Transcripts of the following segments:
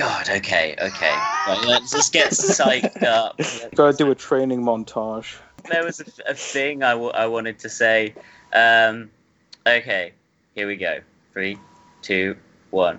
God, okay, okay. Right, let's just get psyched up. Gotta do a training montage. There was a, a thing I, w- I wanted to say. Um, okay, here we go. Three, two, one.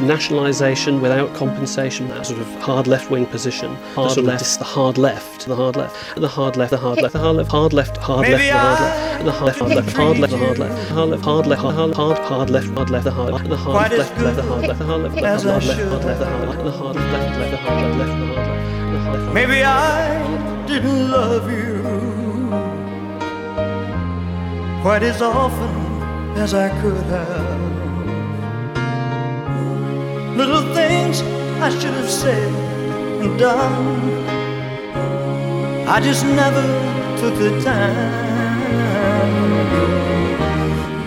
nationalisation without compensation, that sort of hard left wing position. Hard left, the hard left, the hard left, the hard left, the hard left, the hard left, hard left, hard left, the hard left, the hard left, hard left, hard left, the hard left, hard left, hard left, hard hard hard hard left, hard left, the hard left, the hard left, left, left the hard left, the hard left, the hard left, hard left, the hard left, the hard left, left, left the hard left, left, the hard left, the hard left. Maybe I didn't love you quite as often as I could have. Little things I should have said and done. I just never took the time.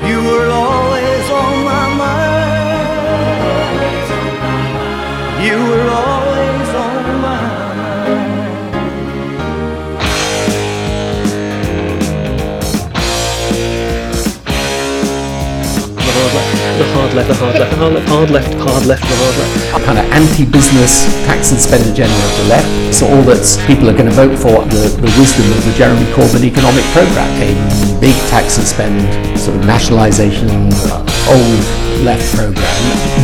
You were always on my mind. You were always Hard left, hard left, hard left, hard left, hard left, kind of anti-business tax and spend agenda of the left. So all that people are going to vote for the, the wisdom of the Jeremy Corbyn economic programme, a big tax and spend sort of nationalisation, uh, old left programme.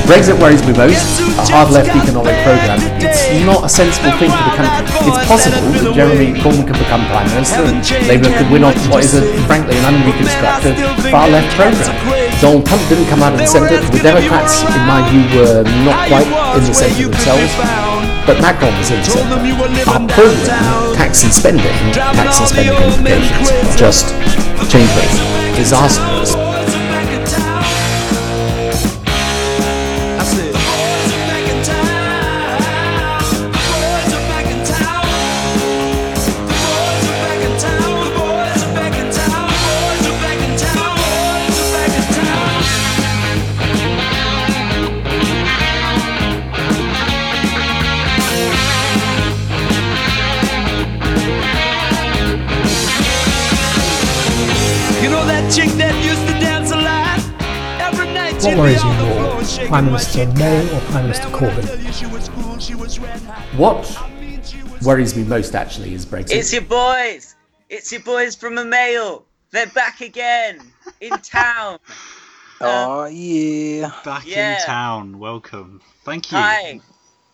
Brexit worries me most. A hard left economic programme. It's not a sensible thing for the country. It's possible that Jeremy Corbyn could become prime minister and Labour could win on what is a, frankly an unreconstructed far left programme. Donald Trump didn't come out of the centre. The Democrats, in my view, were not quite in the centre themselves. But Macron was in centre. Our programme, tax and spending, tax and spending implications, just change rates, disastrous. Worries be you more, Prime Minister butt. May or Prime Minister Corbyn? Tell you she was cool, she was red hot. What worries me most actually is Brexit. It's your boys. It's your boys from the mail. They're back again in town. Oh yeah. Back Yeah. in town. Welcome. Thank you. Hi.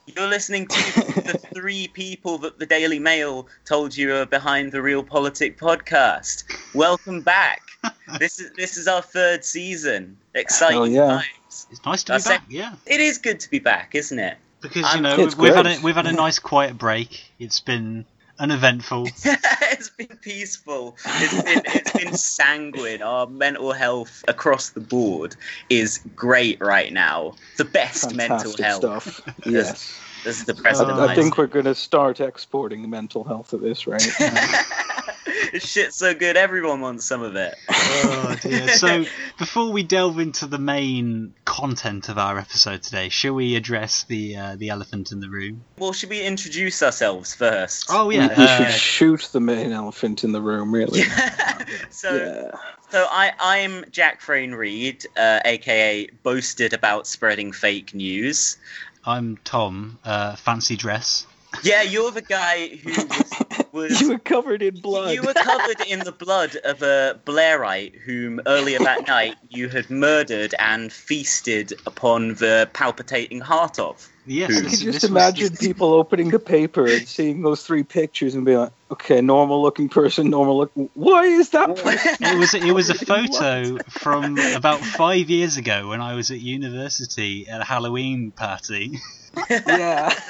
You're listening to the three people that the Daily Mail told you are behind the Real Politic podcast. Welcome back. This is this is our third season. Exciting yeah. times. It's nice to That's be back. it. Yeah, It is good to be back, isn't it? because I'm- you know we've, we've had a we've had a nice quiet break. It's been uneventful. it's been peaceful. It's been it's been sanguine. Our mental health across the board is great right now. The best mental health. stuff. Yes. This is the I, president. I think we're going to start exporting the mental health at this rate. this shit's so good. Everyone wants some of it. oh dear. So before we delve into the main content of our episode today, shall we address the uh, the elephant in the room? Well, should we introduce ourselves first? Oh we, yeah. we uh, should shoot the main elephant in the room, really. so, Yeah. so I, I'm Jack Frayne Reed, uh, aka boasted about spreading fake news. I'm Tom. Uh, fancy dress. Yeah, you're the guy who was, was You were covered in blood. You were covered in the blood of a Blairite whom earlier that night you had murdered and feasted upon the palpitating heart of. Yes. I can this just was- imagine people opening the paper and seeing those three pictures and being like, okay, normal looking person, normal looking. Why is that person? It was it was a photo from about five years ago when I was at university at a Halloween party. yeah.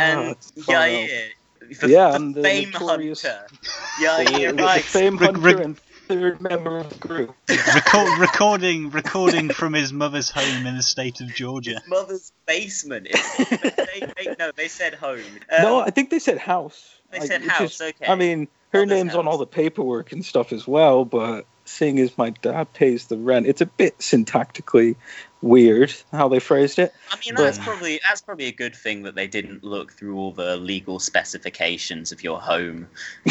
Oh, and Oh, it's far Yair, the, Yeah, the and the fame notorious- hunter. The, Yair, the right. fame hunter reg- and third member of the group. Record, recording, recording from his mother's home in the state of Georgia. His mother's basement. They, they, no, they said home. Um, no, I think they said house. They I- said which house, is- okay. I mean, her Mother's name's on all the paperwork and stuff as well, but seeing as my dad pays the rent, it's a bit syntactically weird how they phrased it. I mean, But- that's probably that's probably a good thing that they didn't look through all the legal specifications of your home.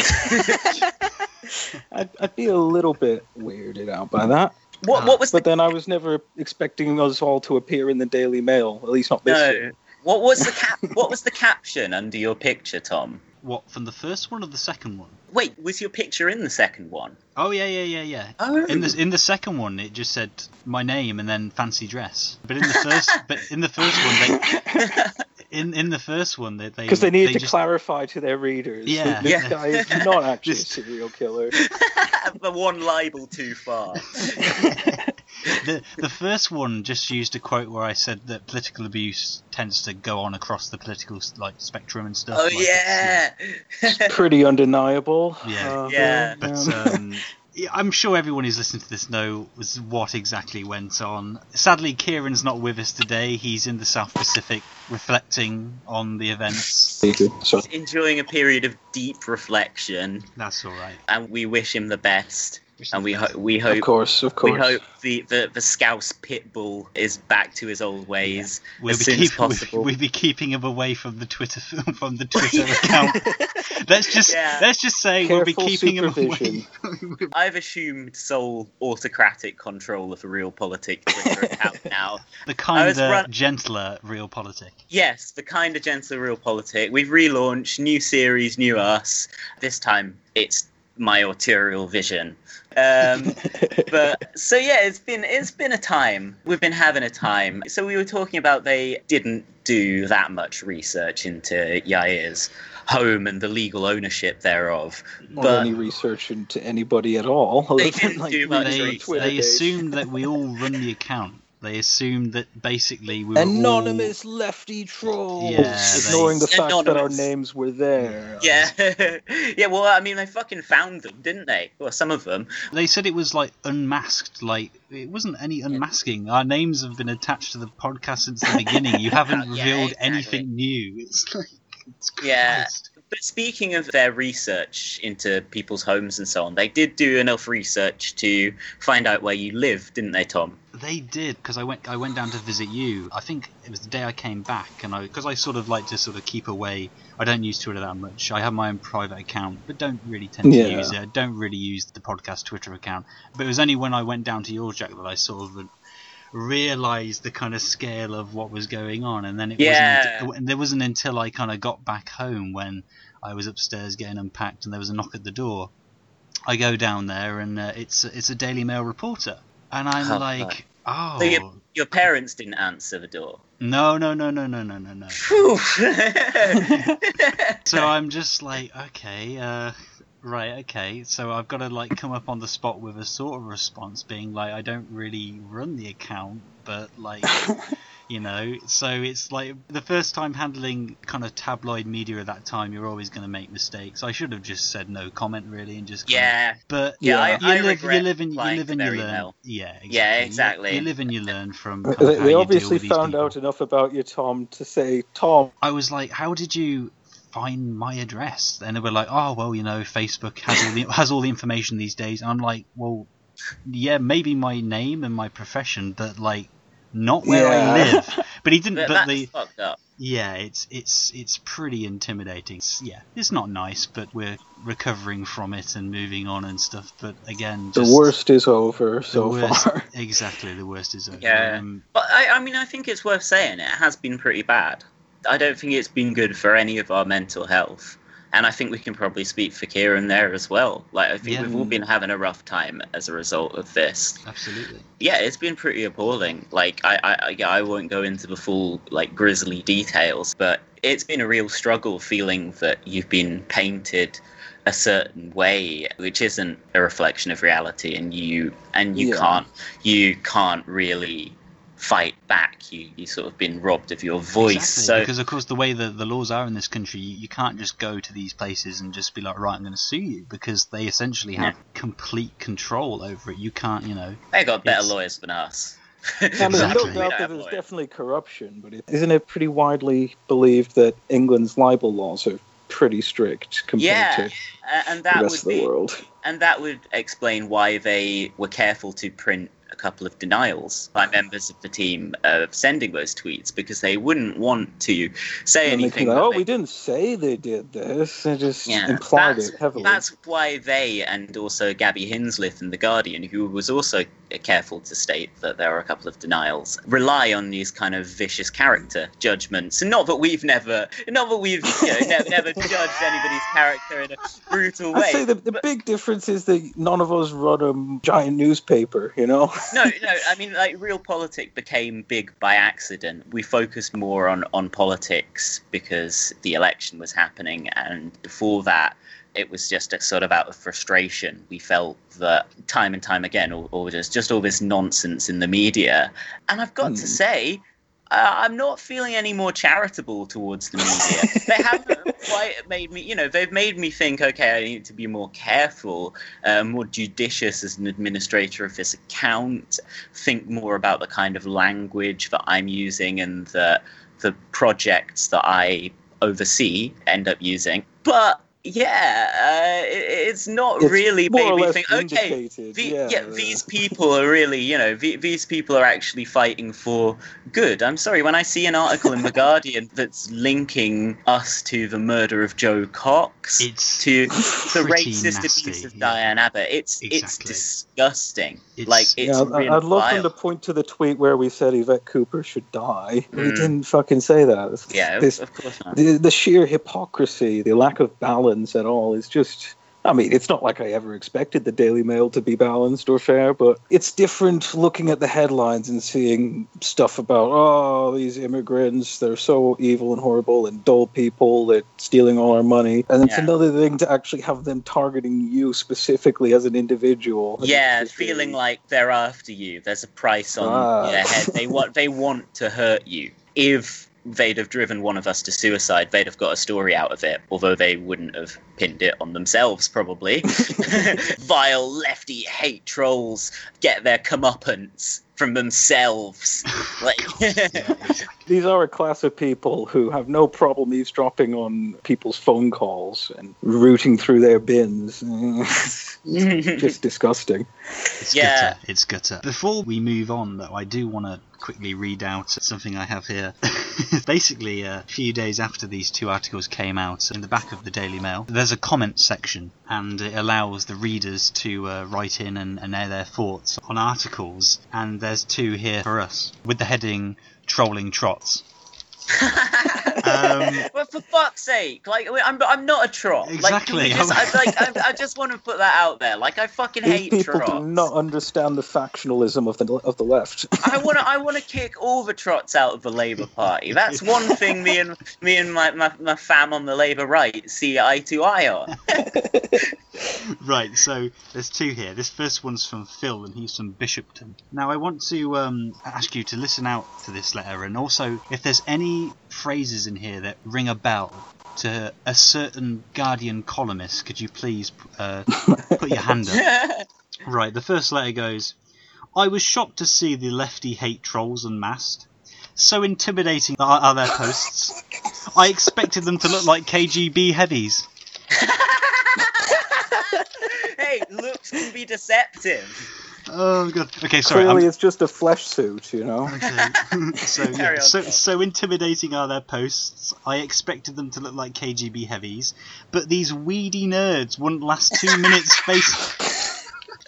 I'd, I'd be a little bit weirded out by that. What what was But the then I was never expecting us all to appear in the Daily Mail, at least not this no? year. What was the cap? what was the caption under your picture, Tom? What from the first one or the second one? Wait, was your picture in the second one? Oh yeah, yeah, yeah, yeah. Oh, In the in the second one, it just said my name and then fancy dress. But in the first, but in the first one, they in in the first one they Because they needed to just, clarify to their readers Yeah. that this Yeah. guy is not actually Just- a serial killer. the one libel too far. the the first one just used a quote where I said that political abuse tends to go on across the political like spectrum and stuff. Oh like it's- yeah. Pretty undeniable. Yeah. Uh, Yeah. But um, um, yeah, I'm sure everyone who's listening to this knows what exactly went on. Sadly, Kieran's not with us today. He's in the South Pacific reflecting on the events. Thank you. So, Enjoying a period of deep reflection, That's all right. and we wish him the best. And we ho- we of hope course, of course. we hope the, the the Scouse pit bull is back to his old ways We'll as be, soon as possible. we'll be keeping him away from the Twitter from the Twitter account. let's just Yeah. let's just say we'll be keeping him supervision. away. I've assumed sole autocratic control of a real politic Twitter account now. the I was kinder, run- gentler real politic. Yes, the kind of gentle real politic. We've relaunched new series, new us. This time it's my autorial vision. Um, but so yeah, it's been it's been a time. We've been having a time. So we were talking about they didn't do that much research into Yair's home and the legal ownership thereof. or But any research into anybody at all. They didn't like, do much They, they assumed that we all run the account. They assumed that basically we were Anonymous lefty trolls, Yeah, they- ignoring the fact that our names names were there. yeah, yeah. Well, I mean, they fucking found them, didn't they? Well, some of them. They said it was like unmasked. Like it wasn't any unmasking. Our names have been attached to the podcast since the beginning. You haven't Yeah, revealed exactly. anything new. It's like it's Yeah. Christ. But speaking of their research into people's homes and so on, they did do enough research to find out where you live, didn't they, Tom? They did because I went. I went down to visit you. I think it was the day I came back, and I because I sort of like to sort of keep away. I don't use Twitter that much. I have my own private account, but don't really tend to Yeah. use it. I don't really use the podcast Twitter account. But it was only when I went down to yours, Jack, that I sort of realized the kind of scale of what was going on, and then it Yeah. wasn't. There wasn't until I kind of got back home when I was upstairs getting unpacked, and there was a knock at the door. I go down there, and uh, it's it's a Daily Mail reporter, and I'm Oh, like, oh. So your, your parents didn't answer the door. No, no, no, no, no, no, no, no. So I'm just like, okay, uh, right, okay. So I've got to like come up on the spot with a sort of response, being like, I don't really run the account, but like, you know. So it's like the first time handling kind of tabloid media at that time, you're always going to make mistakes. I should have just said no comment really and just kind of- yeah, But Yeah, I- you I live, you regret live and you live and you learn. Mel. Yeah, exactly. Yeah, You- exactly. You, live and you learn from. They, kind of how they you deal obviously with found people. out enough about you, Tom, to say, Tom, I was like, "How did you find my address?" And they were like, "Oh, well, you know, Facebook has all the has all the information these days." And I'm like, "Well, yeah, maybe my name and my profession, but like, not where I live." But he didn't. but But that's the fucked up. yeah, it's it's it's pretty intimidating. It's- yeah, it's not nice, but we're recovering from it and moving on and stuff. But again, the worst is over so worst- far. Exactly, the worst is over. Yeah. Um, But I, I mean, I think it's worth saying it has been pretty bad. I don't think it's been good for any of our mental health. And I think we can probably speak for Kieran there as well. Like, I think Yeah. we've all been having a rough time as a result of this. absolutely. Yeah, it's been pretty appalling. Like, I, I, I- yeah, I won't go into the full, like, grisly details, but it's been a real struggle feeling that you've been painted a certain way, which isn't a reflection of reality, and you, and you Yeah. can't, you can't really fight back. You you sort of been robbed of your voice. Exactly, So because of course the way the, the laws are in this country, you, you can't just go to these places and just be like, right, I'm going to sue you, because they essentially have complete control over it. You can't, you know. they got better lawyers than us. I mean, Exactly. no We doubt don't that have there's definitely corruption, but it, isn't it pretty widely believed that England's libel laws are pretty strict compared Yeah, to Uh, and the that rest would of the be world? and that would explain why they were careful to print a couple of denials by members of the team of sending those tweets because they wouldn't want to say And anything. that oh, they- we didn't say they did this. They just Yeah, implied it heavily. that's why they and also Gabby Hinsliff in The Guardian, who was also careful to state that there are a couple of denials, rely on these kind of vicious character judgments. And not that we've never, not that we've you know, never, never judged anybody's character in a brutal way. I'd say the, the but- big difference is that none of us run a giant newspaper, you know? No, no. I mean, like, real politic became big by accident. We focused more on on politics because the election was happening, and before that, it was just a sort of out of frustration. We felt that time and time again, all, all just just all this nonsense in the media, and I've got to Hmm. say. Uh, I'm not feeling any more charitable towards the media. they haven't quite made me, you know, they've made me think, okay, I need to be more careful, uh, more judicious as an administrator of this account, think more about the kind of language that I'm using and the the projects that I oversee end up using. But yeah, uh, it, it's not It's really more made me think, okay, the, yeah. yeah, these people are really, you know, the, these people are actually fighting for good. I'm sorry, when I see an article in The Guardian that's linking us to the murder of Jo Cox, It's to the racist nasty, abuse of yeah. Diane Abbott, it's it's disgusting. It's- like it's yeah, really I- I'd love them to point to the tweet where we said Yvette Cooper should die. We Mm. didn't fucking say that. Yeah, this- of course not. the, the sheer hypocrisy, the lack of balance at all is just. I mean, it's not like I ever expected the Daily Mail to be balanced or fair, but it's different looking at the headlines and seeing stuff about, oh, these immigrants, they're so evil and horrible and dull people, they're stealing all our money. And it's Yeah. another thing to actually have them targeting you specifically as an individual. Yeah, feeling like they're after you. There's a price on Ah. their head. They want they want to hurt you. If they'd have driven one of us to suicide, they'd have got a story out of it, although they wouldn't have pinned it on themselves, probably. Vile lefty hate trolls get their comeuppance from themselves. Like, These are a class of people who have no problem eavesdropping on people's phone calls and rooting through their bins. Just disgusting. It's Yeah. gutter. It's gutter. Before we move on, though, I do want to quickly read out something I have here. Basically, a few days after these two articles came out, in the back of the Daily Mail, there's a comment section, and it allows the readers to uh, write in and, and air their thoughts on articles. And there's two here for us, with the heading "Trolling Trots." Um, but for fuck's sake, like I'm, I'm not a trot. Exactly. Like, just, I, like, I, I just want to put that out there. Like, I fucking These hate people trots. do not understand the factionalism of the of the left. I want to, I want to kick all the trots out of the Labour Party. That's one thing me and me and my, my, my fam on the Labour right see eye to eye on. right, so there's two here. This first one's from Phil, and he's from Bishopton. Now, I want to um, ask you to listen out to this letter, and also if there's any phrases in here that ring a bell to a certain Guardian columnist, could you please uh, put your hand up? Right, the first letter goes I was shocked to see the lefty hate trolls unmasked. So intimidating are, are their posts. I expected them to look like KGB heavies. hey, looks can be deceptive. Oh god. Okay, sorry. I'm- Clearly, it's just a flesh suit, you know. Okay. so, yeah, Carry on, so, so intimidating are their posts. I expected them to look like KGB heavies, but these weedy nerds wouldn't last two minutes face.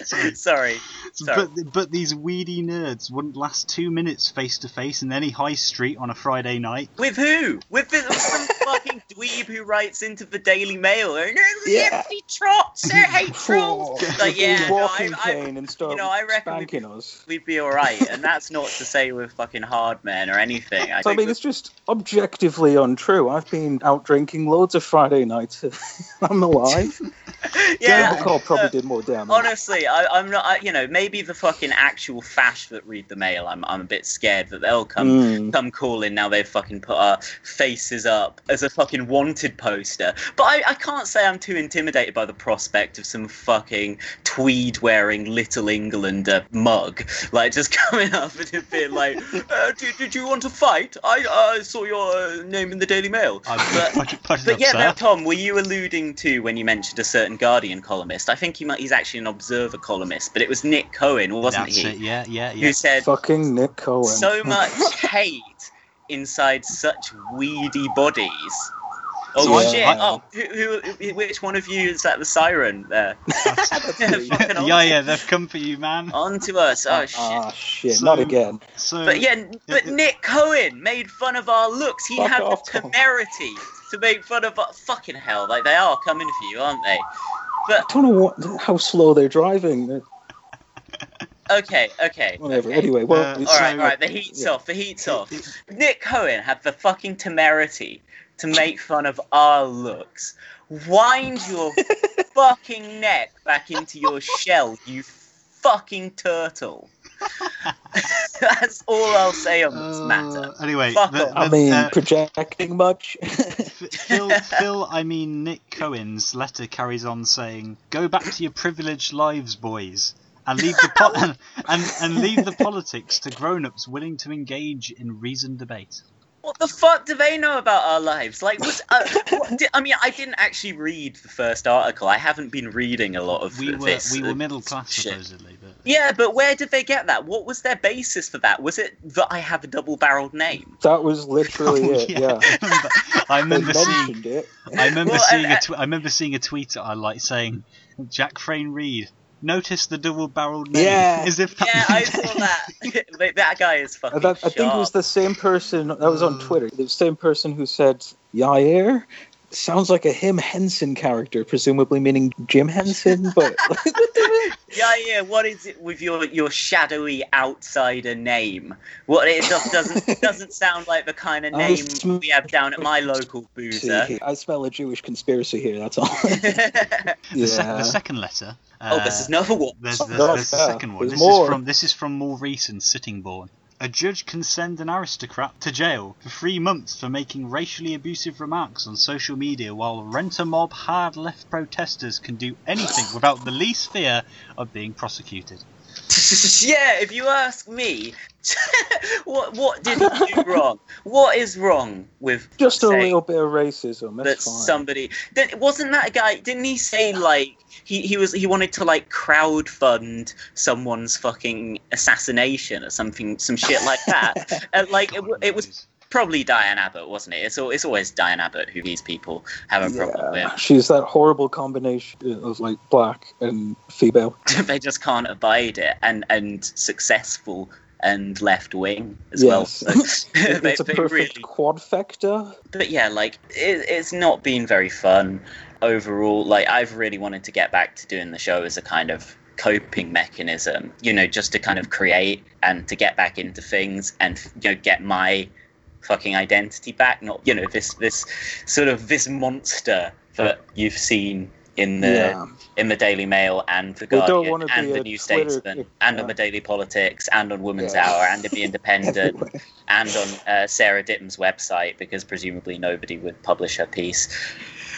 Sorry. Sorry. Sorry. But but these weedy nerds wouldn't last two minutes face to face in any high street on a Friday night. With who? With the, some fucking dweeb who writes into the Daily Mail. And Yeah. empty trots, I hate trolls. Like, yeah, no, I, I, and start you know, I reckon we'd us. we'd be all right. And that's not to say we're fucking hard men or anything. I, So, I mean, we're- it's just objectively untrue. I've been out drinking loads of Friday nights. I'm alive. yeah, David probably uh, did more damage. Honestly, I, I'm not. I, you know, maybe the fucking actual fash that read the mail. I'm, I'm a bit scared that they'll come, Mm. come calling now. They've fucking put our faces up as a fucking wanted poster. But I, I can't say I'm too intimidated by the prospect of some fucking tweed-wearing Little Englander mug, like just coming up and being like, uh, did, "Did you want to fight? I uh, saw your uh, name in the Daily Mail." I'm But- put, it- put it But up, yeah, now, Tom, were you alluding to when you mentioned a certain Guardian columnist? I think he might, he's actually an Observer columnist, but it was Nick Cohen, wasn't That's he? it. Yeah, yeah, yeah. Who said Fucking Nick Cohen. so much hate inside such weedy bodies. Oh So shit! Oh, who, who, which one of you is that the siren there? Fucking yeah, yeah, they've come for you, man. On to us. Oh shit! Ah, shit. So- Not again. So, But yeah, but Nick Cohen made fun of our looks. He had off, the Tom. temerity to make fun of our fucking hell. Like they are coming for you, aren't they? But I don't know what, how slow they're driving. They're- Okay, okay. Whatever. okay. Anyway, well, Uh, all right, all right. The heat's Yeah. off. The heat's off. Nick Cohen had the fucking temerity to make fun of our looks. Wind your fucking neck back into your shell, you fucking turtle. That's all I'll say on this matter. Uh, anyway, Fuck the- off. I mean, uh, projecting much. Phil, Phil, I mean Nick Cohen's letter carries on saying, "Go back to your privileged lives, boys, and leave the po- and, and and leave the politics to grown-ups willing to engage in reasoned debate." What the fuck do they know about our lives? Like, was, uh, what, di- I mean, I didn't actually read the first article. I haven't been reading a lot of We were this. we uh, were middle class shit. supposedly, but Yeah, but where did they get that? What was their basis for that? Was it that I have a double-barreled name? that was literally Oh, it. Yeah. I remember seeing mentioned it. I remember Well, seeing and- a tw- I remember seeing a tweet I like saying, "Jack Frayne Reed." Notice the double-barreled name, Yeah. as if that Yeah, I saw that. that. That guy is fucking that, I think it was the same person that was on hmm. Twitter. The same person who said Yair sounds like a him Henson character, presumably meaning Jim Henson. But Yeah, yeah. What is it with your your shadowy outsider name? What it do- doesn't doesn't sound like the kind of name sm- we have down at my local boozer. I smell a Jewish conspiracy here. That's all. the, sec- the second letter. oh, uh, this is another one. There's, Oh, there's, there's the second one. There's This more. is from this is from more recent Sittingbourne. A judge can send an aristocrat to jail for three months for making racially abusive remarks on social media, while renter mob hard left protesters can do anything without the least fear of being prosecuted. yeah, if you ask me, what what did he do wrong? What is wrong with Just a little bit of racism. that That's fine. somebody then wasn't that guy? Didn't he say like he, he was he wanted to like crowdfund someone's fucking assassination or something some shit like that? and like it, it was probably Diane Abbott, wasn't it? It's, al- it's always Diane Abbott who these people have a problem Yeah, with. she's that horrible combination of like black and female. they just can't abide it, and and successful and left wing as Yes. well. So they, it's a perfect really, factor. but yeah, like it, it's not been very fun overall. Like I've really wanted to get back to doing the show as a kind of coping mechanism, you know, just to kind of create and to get back into things and you know get my fucking identity back. Not you know this this sort of this monster that you've seen in the Yeah. in the Daily Mail and the Guardian and the New Twitter- Statesman and yeah. on the Daily Politics and on Woman's Yeah. Hour and in the Independent and on uh, Sarah Ditum's website because presumably nobody would publish her piece.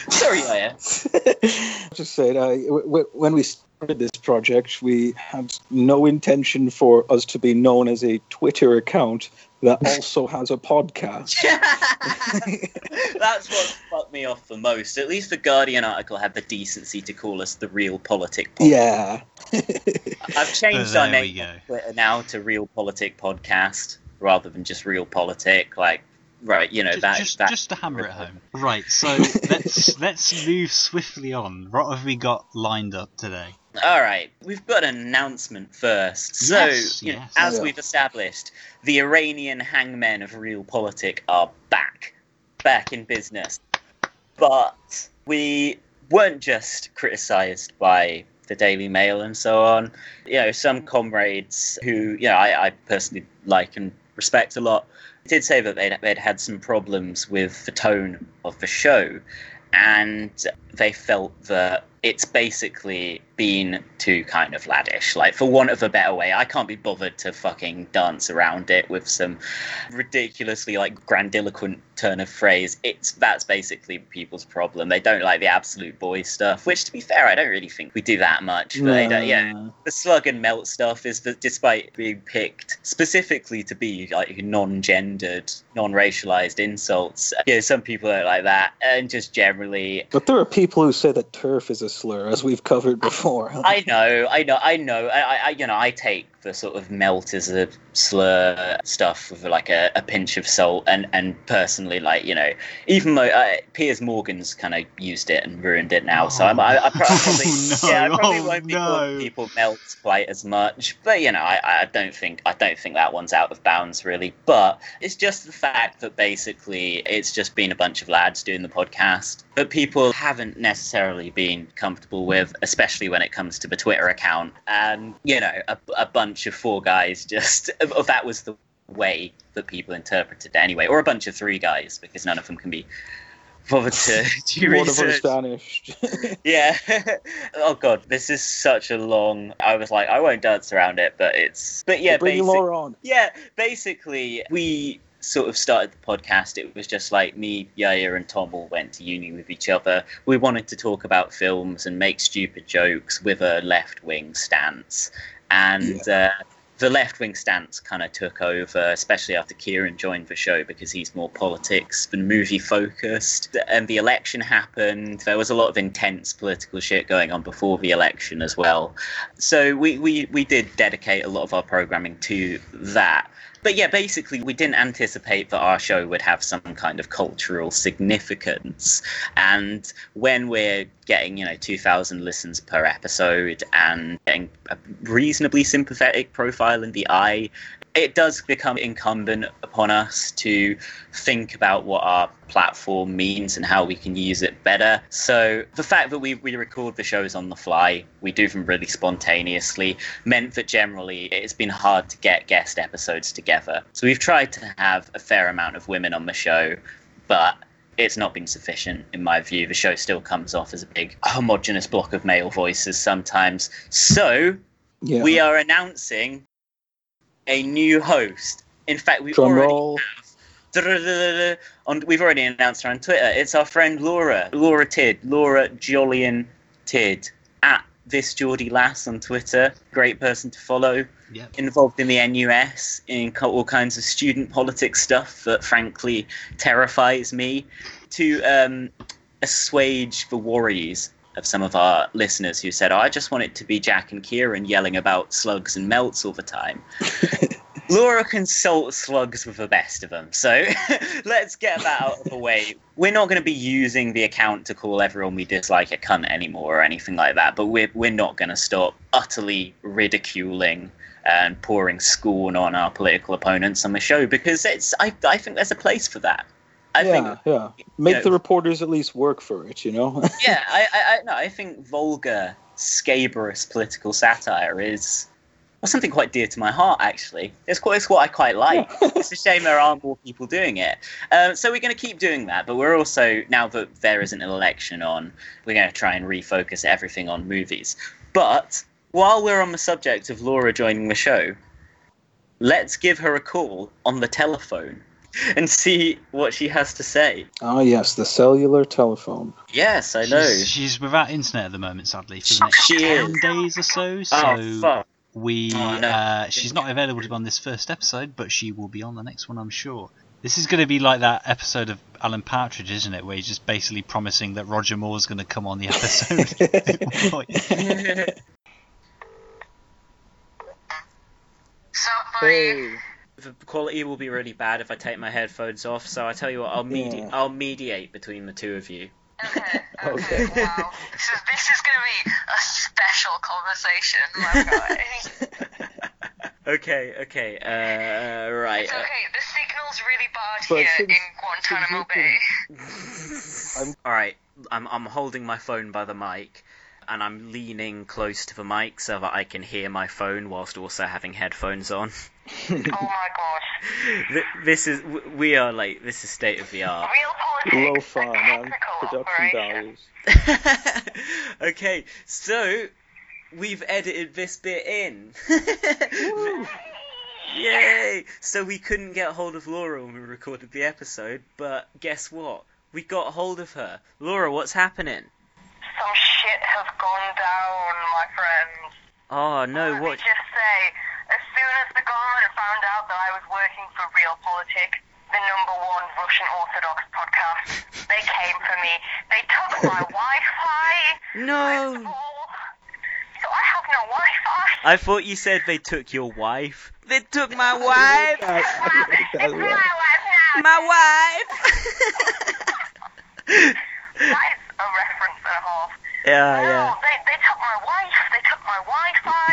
Sorry, Aya. Just saying, uh, w- w- when we started this project, we had no intention for us to be known as a Twitter account that also has a podcast. That's what fucked me off the most. At least the Guardian article had the decency to call us the Real Politic Podcast. Yeah. I've changed our name on Twitter now to Real Politic Podcast rather than just Real Politic. Like, right, you know Just, that. just, that just to hammer it home. Right, so let's let's move swiftly on. What have we got lined up today? All right, we've got an announcement first. So, Yes, you know, yes. as Yeah. we've established, the Iranian hangmen of Real Politic are back. back in business. But we weren't just criticised by the Daily Mail and so on. You know, some comrades who, you know, I, I personally like and respect a lot did say that they'd, they'd had some problems with the tone of the show and they felt that it's basically been too kind of laddish. Like, for want of a better way, I can't be bothered to fucking dance around it with some ridiculously like grandiloquent turn of phrase. It's that's basically people's problem. They don't like the absolute boy stuff, which, to be fair, I don't really think we do that much. But they don't, yeah, the slug and melt stuff is that despite being picked specifically to be like non-gendered, non-racialized insults, yeah, some people don't like that, and just generally But there are people who say that turf is a slur, as we've covered before. I know, I know, I know. I, I, you know, I take the sort of melt as a slur stuff with like a, a pinch of salt, and and personally, like you know, even though uh, Piers Morgan's kind of used it and ruined it now, so I'm, I, I probably, Oh, no. yeah, I probably Oh, won't be no. calling people melt quite as much. But you know, I, I don't think I don't think that one's out of bounds really. But it's just the fact that basically it's just been a bunch of lads doing the podcast that people haven't necessarily been comfortable with, especially when it comes to the Twitter account. And you know, a, a bunch of four guys just of that was the way that people interpreted it anyway, or a bunch of three guys because none of them can be bothered to do research. vanished. Yeah. oh god, this is such a long. I was like, I won't dance around it, but it's. But yeah, Bring basic- Laura on. yeah, basically, we sort of started the podcast. It was just like me, Yaya, and Tom all went to uni with each other. We wanted to talk about films and make stupid jokes with a left wing stance. And uh, the left wing stance kind of took over, especially after Kieran joined the show because he's more politics than movie focused. And the election happened. There was a lot of intense political shit going on before the election as well. So we, we, we did dedicate a lot of our programming to that. But yeah, basically, we didn't anticipate that our show would have some kind of cultural significance. And when we're getting, you know, 2,000 listens per episode and getting a reasonably sympathetic profile in the eye, it does become incumbent upon us to think about what our platform means and how we can use it better. So the fact that we, we record the shows on the fly, we do them really spontaneously, meant that generally it's been hard to get guest episodes together. So we've tried to have a fair amount of women on the show, but it's not been sufficient in my view. The show still comes off as a big homogenous block of male voices sometimes. So Yeah. we are announcing a new host. In fact, we Drum already roll. have. On, we've already announced her on Twitter. It's our friend Laura, Laura Tid, Laura Jolyon Tid, at this Geordie Lass on Twitter. Great person to follow. Yep. Involved in the NUS, in all kinds of student politics stuff that frankly terrifies me. To um, assuage the worries of some of our listeners who said, oh, I just want it to be Jack and Kieran yelling about slugs and melts all the time. Laura consults slugs with the best of them. So let's get that out of the way. We're not going to be using the account to call everyone we dislike a cunt anymore or anything like that, but we're, we're not going to stop utterly ridiculing and pouring scorn on our political opponents on the show because it's I, I think there's a place for that. I yeah, think yeah. Make know- the reporters at least work for it, you know? yeah, I, I, I no, I think vulgar, scabrous political satire is well, something quite dear to my heart. Actually, it's quite it's what I quite like. it's a shame there aren't more people doing it. Um, so we're going to keep doing that, but we're also now that there isn't an election on, we're going to try and refocus everything on movies. But while we're on the subject of Laura joining the show, let's give her a call on the telephone and see what she has to say. Ah, yes, the cellular telephone. Yes, I know. She's, she's without internet at the moment, sadly, for the next She ten is. days or so. So Oh fuck! we, Oh, no. uh, she's not available to be on this first episode, but she will be on the next one, I'm sure. This is going to be like that episode of Alan Partridge, isn't it? Where he's just basically promising that Roger Moore's going to come on the episode. Hey. The quality will be really bad if I take my headphones off. So I tell you what, I'll medi- Yeah. I'll mediate between the two of you. Okay, Okay. okay, wow. This is, this is going to be a special conversation, my guy. okay, okay, uh, right. It's uh, okay, the signal's really bad But here since- in Guantanamo since you Bay. All right, I'm I'm holding my phone by the mic, and I'm leaning close to the mic so that I can hear my phone whilst also having headphones on. Oh my god. Th- This is we are like this is state of the art. Real Low politics. far, a man. Production values. okay, so we've edited this bit in. Yay! So we couldn't get hold of Laura when we recorded the episode, but guess what? We got hold of her. Laura, what's happening? Some shit has gone down, my friends. Oh no, Let what? me just say, as soon as the government found out that I was working for Realpolitik, the number one Russian Orthodox podcast, they came for me. They took my Wi-Fi. No! So I have no Wi-Fi. I thought you said they took your wife. They took my wife! It's my wife now. My wife! That is a reference and a half. Yeah, No, yeah. they, they took my wife, they took my Wi-Fi,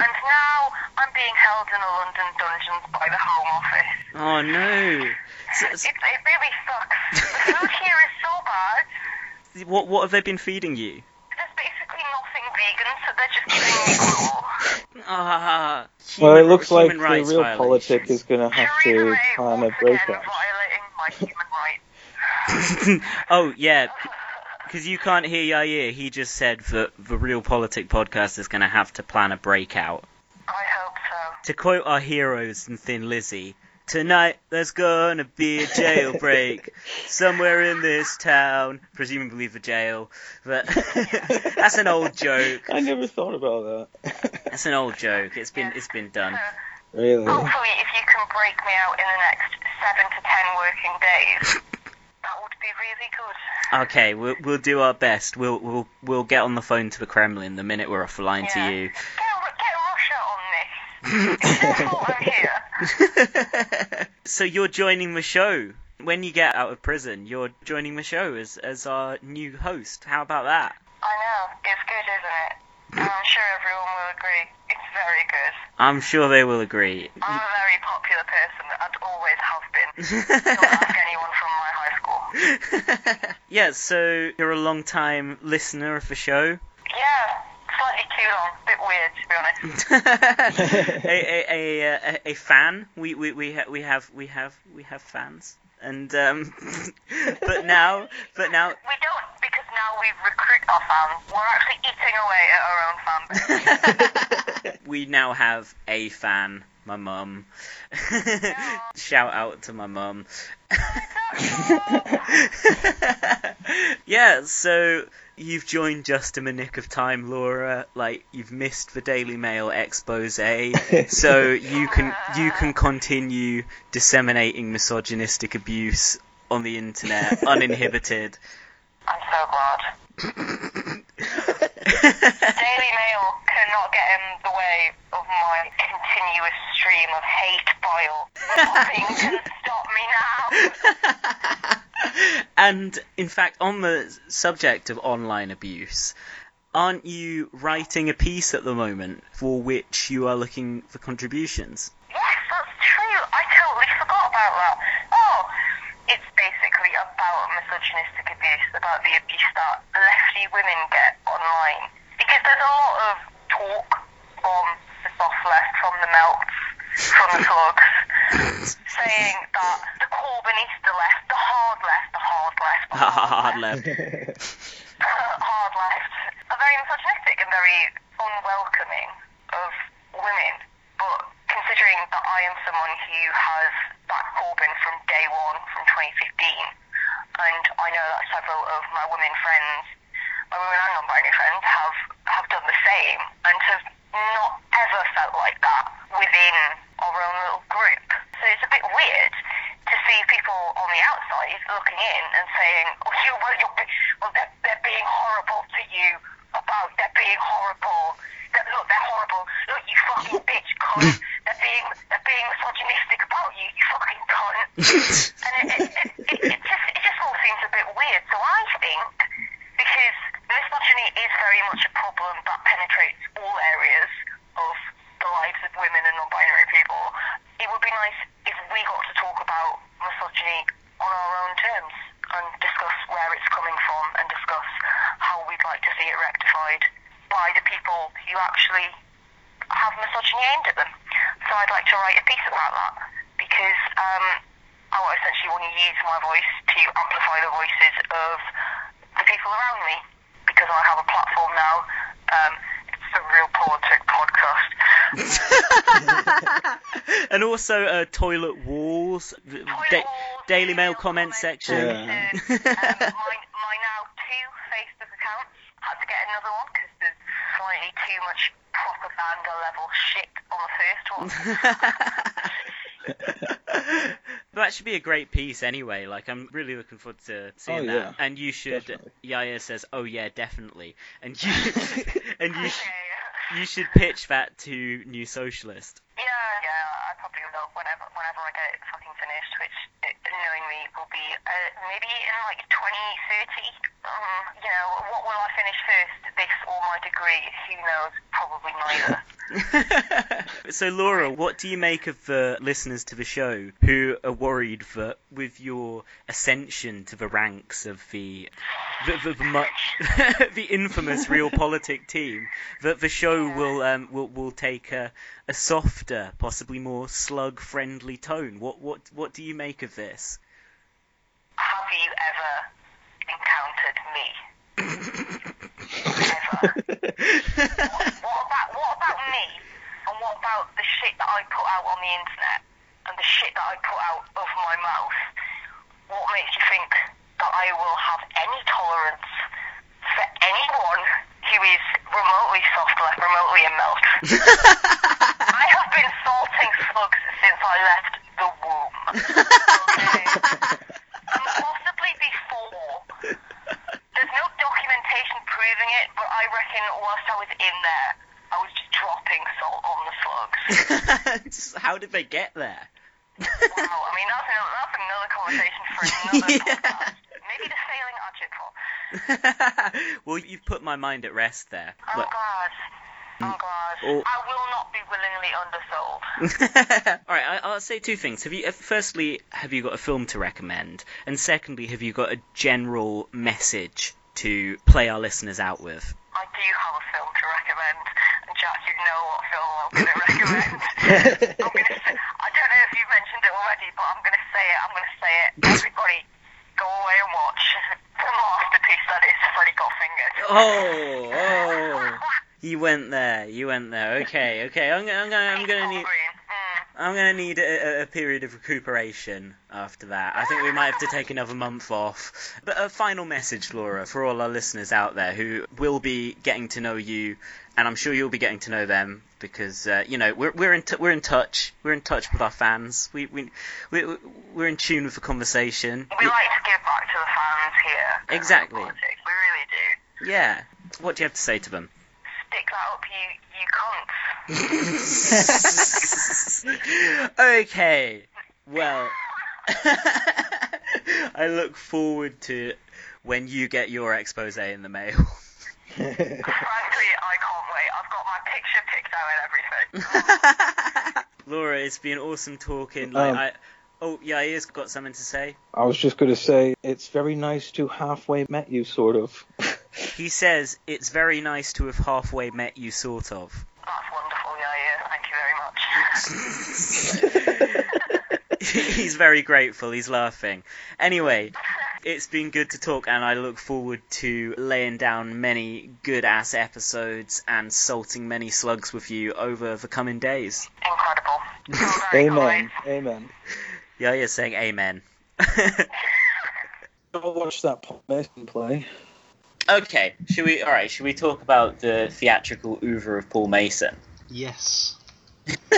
and now I'm being held in the London dungeons by the Home Office. Oh no. So, It, it really sucks. The food here is so bad. what what have they been feeding you? There's basically nothing vegan, so they're just giving me gruel. Ah. Well, it looks like the real violations. politic is going to have Theresa to May plan a once again breakout. violating my human rights. oh yeah, because you can't hear Yair. He just said that the Real Politic podcast is going to have to plan a breakout. I hope so. To quote our heroes in Thin Lizzy, tonight there's gonna be a jailbreak somewhere in this town, presumably the jail. But that's an old joke. I never thought about that. That's an old joke. It's been it's been done. really? Hopefully, if you can break me out in the next seven to ten working days, that would be really good. Okay, we'll we'll do our best. We'll we'll we'll get on the phone to the Kremlin the minute we're off the line Yeah. to you. Get, get Russia on this. It's their here. so you're joining the show when you get out of prison. You're joining the show as as our new host. How about that? I know. It's good, isn't it? I'm sure everyone will agree. It's very good. I'm sure they will agree. I'm a very popular person and always have been. Don't ask anyone from my high school. yeah, so you're a long time listener of the show. Yeah, slightly too long. A Bit weird, to be honest. a, a, a, a, a fan. We we we, ha- we have we have we have fans. And um, but now but now We don't, because now we recruit our fans. We're actually eating away at our own fan base. we now have a fan. My mum. Shout out to my mum. yeah, so you've joined just in the nick of time, Laura. Like you've missed the Daily Mail expose, so you can you can continue disseminating misogynistic abuse on the internet uninhibited. I'm so glad. Daily Mail cannot get in the way of my continuous stream of hate bile. Nothing can stop me now. and in fact, on the subject of online abuse, aren't you writing a piece at the moment for which you are looking for contributions? Yes, that's true. I totally forgot about that. Oh, it's basically about misogynistic abuse, about the abuse that lefty women get online. Because there's a lot of talk from the soft left, from the melts, from the slugs, saying that the Corbynista left, the hard left, the hard left, the Hard left. hard left are very misogynistic and very unwelcoming of women. But considering that I am someone who has backed Corbyn from day one, from 2015, and I know that several of my women friends, my women and non-binary friends, have have done the same and have not ever felt like that within our own little group. So it's a bit weird to see people on the outside looking in and saying, "Oh, you, well, you're, well, they're, they're being horrible to you about they're being horrible. That, look, they're horrible. Look, you fucking bitch, cunt. They're being they're being misogynistic about you, you fucking cunt." and it, it, it, it, it just it just all seems a bit weird. So I think because misogyny is very much a problem that penetrates all areas of the lives of women and non-binary people, it would be nice if we got to talk about like to see it rectified by the people who actually have misogyny aimed at them. So I'd like to write a piece about that because um, I essentially want to use my voice to amplify the voices of the people around me because I have a platform now. Um, it's a real politic podcast. and also uh, toilet walls, v- da- Toilet Daily Mail comment section. Yeah. um, my, my now two Facebook accounts had to get another one because there's slightly too much propaganda level shit on the first one. But that should be a great piece anyway. Like I'm really looking forward to seeing Oh, that. And you should. Definitely. Yaya says, "Oh yeah, definitely." And you and you sh- you should pitch that to New Socialist. Yeah, yeah, I probably will whenever whenever I get fucking finished, which knowing me will be uh, maybe in like 2030. Um, you know, what will I finish first? This or my degree? Who knows? Probably neither. so Laura, what do you make of the listeners to the show who are worried that with your ascension to the ranks of the the, the, the, mu- the infamous Realpolitik team, that the show will um, will will take a, a softer, possibly more slug-friendly tone? What what what do you make of this? Have you ever encountered me? ever? What what me? And what about the shit that I put out on the internet and the shit that I put out of my mouth? What makes you think that I will have any tolerance for anyone who is remotely soft left, remotely in milk? I have been salting slugs since I left the womb. Okay? and possibly before. There's no documentation proving it, but I reckon whilst I was in there, I was just dropping salt on the slugs. How did they get there? wow, I mean, that's another, that's another conversation for another Yeah. podcast. Maybe the sailing adjective. well, you've put my mind at rest there. I'm But- glad. I'm glad. Or- I will not be willingly undersold. All right, I, I'll say two things. Have you, uh, firstly, have you got a film to recommend? And secondly, have you got a general message to play our listeners out with? I do have a film to recommend, and Jack, you know what film I'm going to recommend. I'm going to I don't know if you've mentioned it already, but I'm going to say it. I'm going to say it. Everybody, go away and watch the masterpiece that is Freddy Got Fingered. Oh, oh. You went there. You went there. Okay, okay. I'm, gonna- I'm I'm gonna need, Mm. I'm gonna need a, a- period of recuperation after that. I think we might have to take another month off. But a final message, Laura, for all our listeners out there who will be getting to know you, and I'm sure you'll be getting to know them because uh, you know we're we're in t- we're in touch. We're in touch with our fans. We we we we're in tune with the conversation. We like to give back to the fans here. Exactly. We really do. Yeah. What do you have to say to them? Stick that up, you, you cunts. okay. Well, I look forward to when you get your expose in the mail. Frankly, I can't wait. I've got my picture picked out and everything. Laura, it's been awesome talking. Like Um, I, oh yeah, he has got something to say. I was just going to say it's very nice to halfway met you, sort of. He says it's very nice to have halfway met you, sort of. That's wonderful, yeah, yeah. Thank you very much. He's very grateful. He's laughing. Anyway, it's been good to talk, and I look forward to laying down many good ass episodes and salting many slugs with you over the coming days. Incredible. Amen. kind. Amen. Yeah, you're saying amen. Go watch that Paul Mason play. Okay, should we? All right, should we talk about the theatrical oeuvre of Paul Mason? Yes.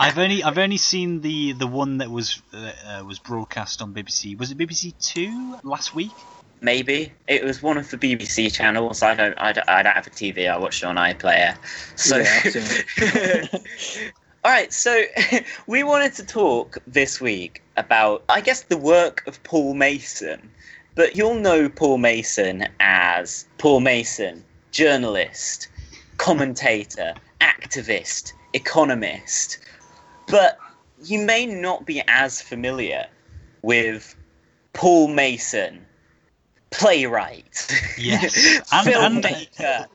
I've only I've only seen the the one that was uh, uh, was broadcast on BBC. Was it BBC Two last week? Maybe it was one of the BBC channels. I don't. I don't, I don't have a TV. I watched it on iPlayer. So. Yeah, All right, so we wanted to talk this week about, I guess, the work of Paul Mason. But you'll know Paul Mason as Paul Mason, journalist, commentator, activist, economist. But you may not be as familiar with Paul Mason, playwright, Yes. And- and- actor.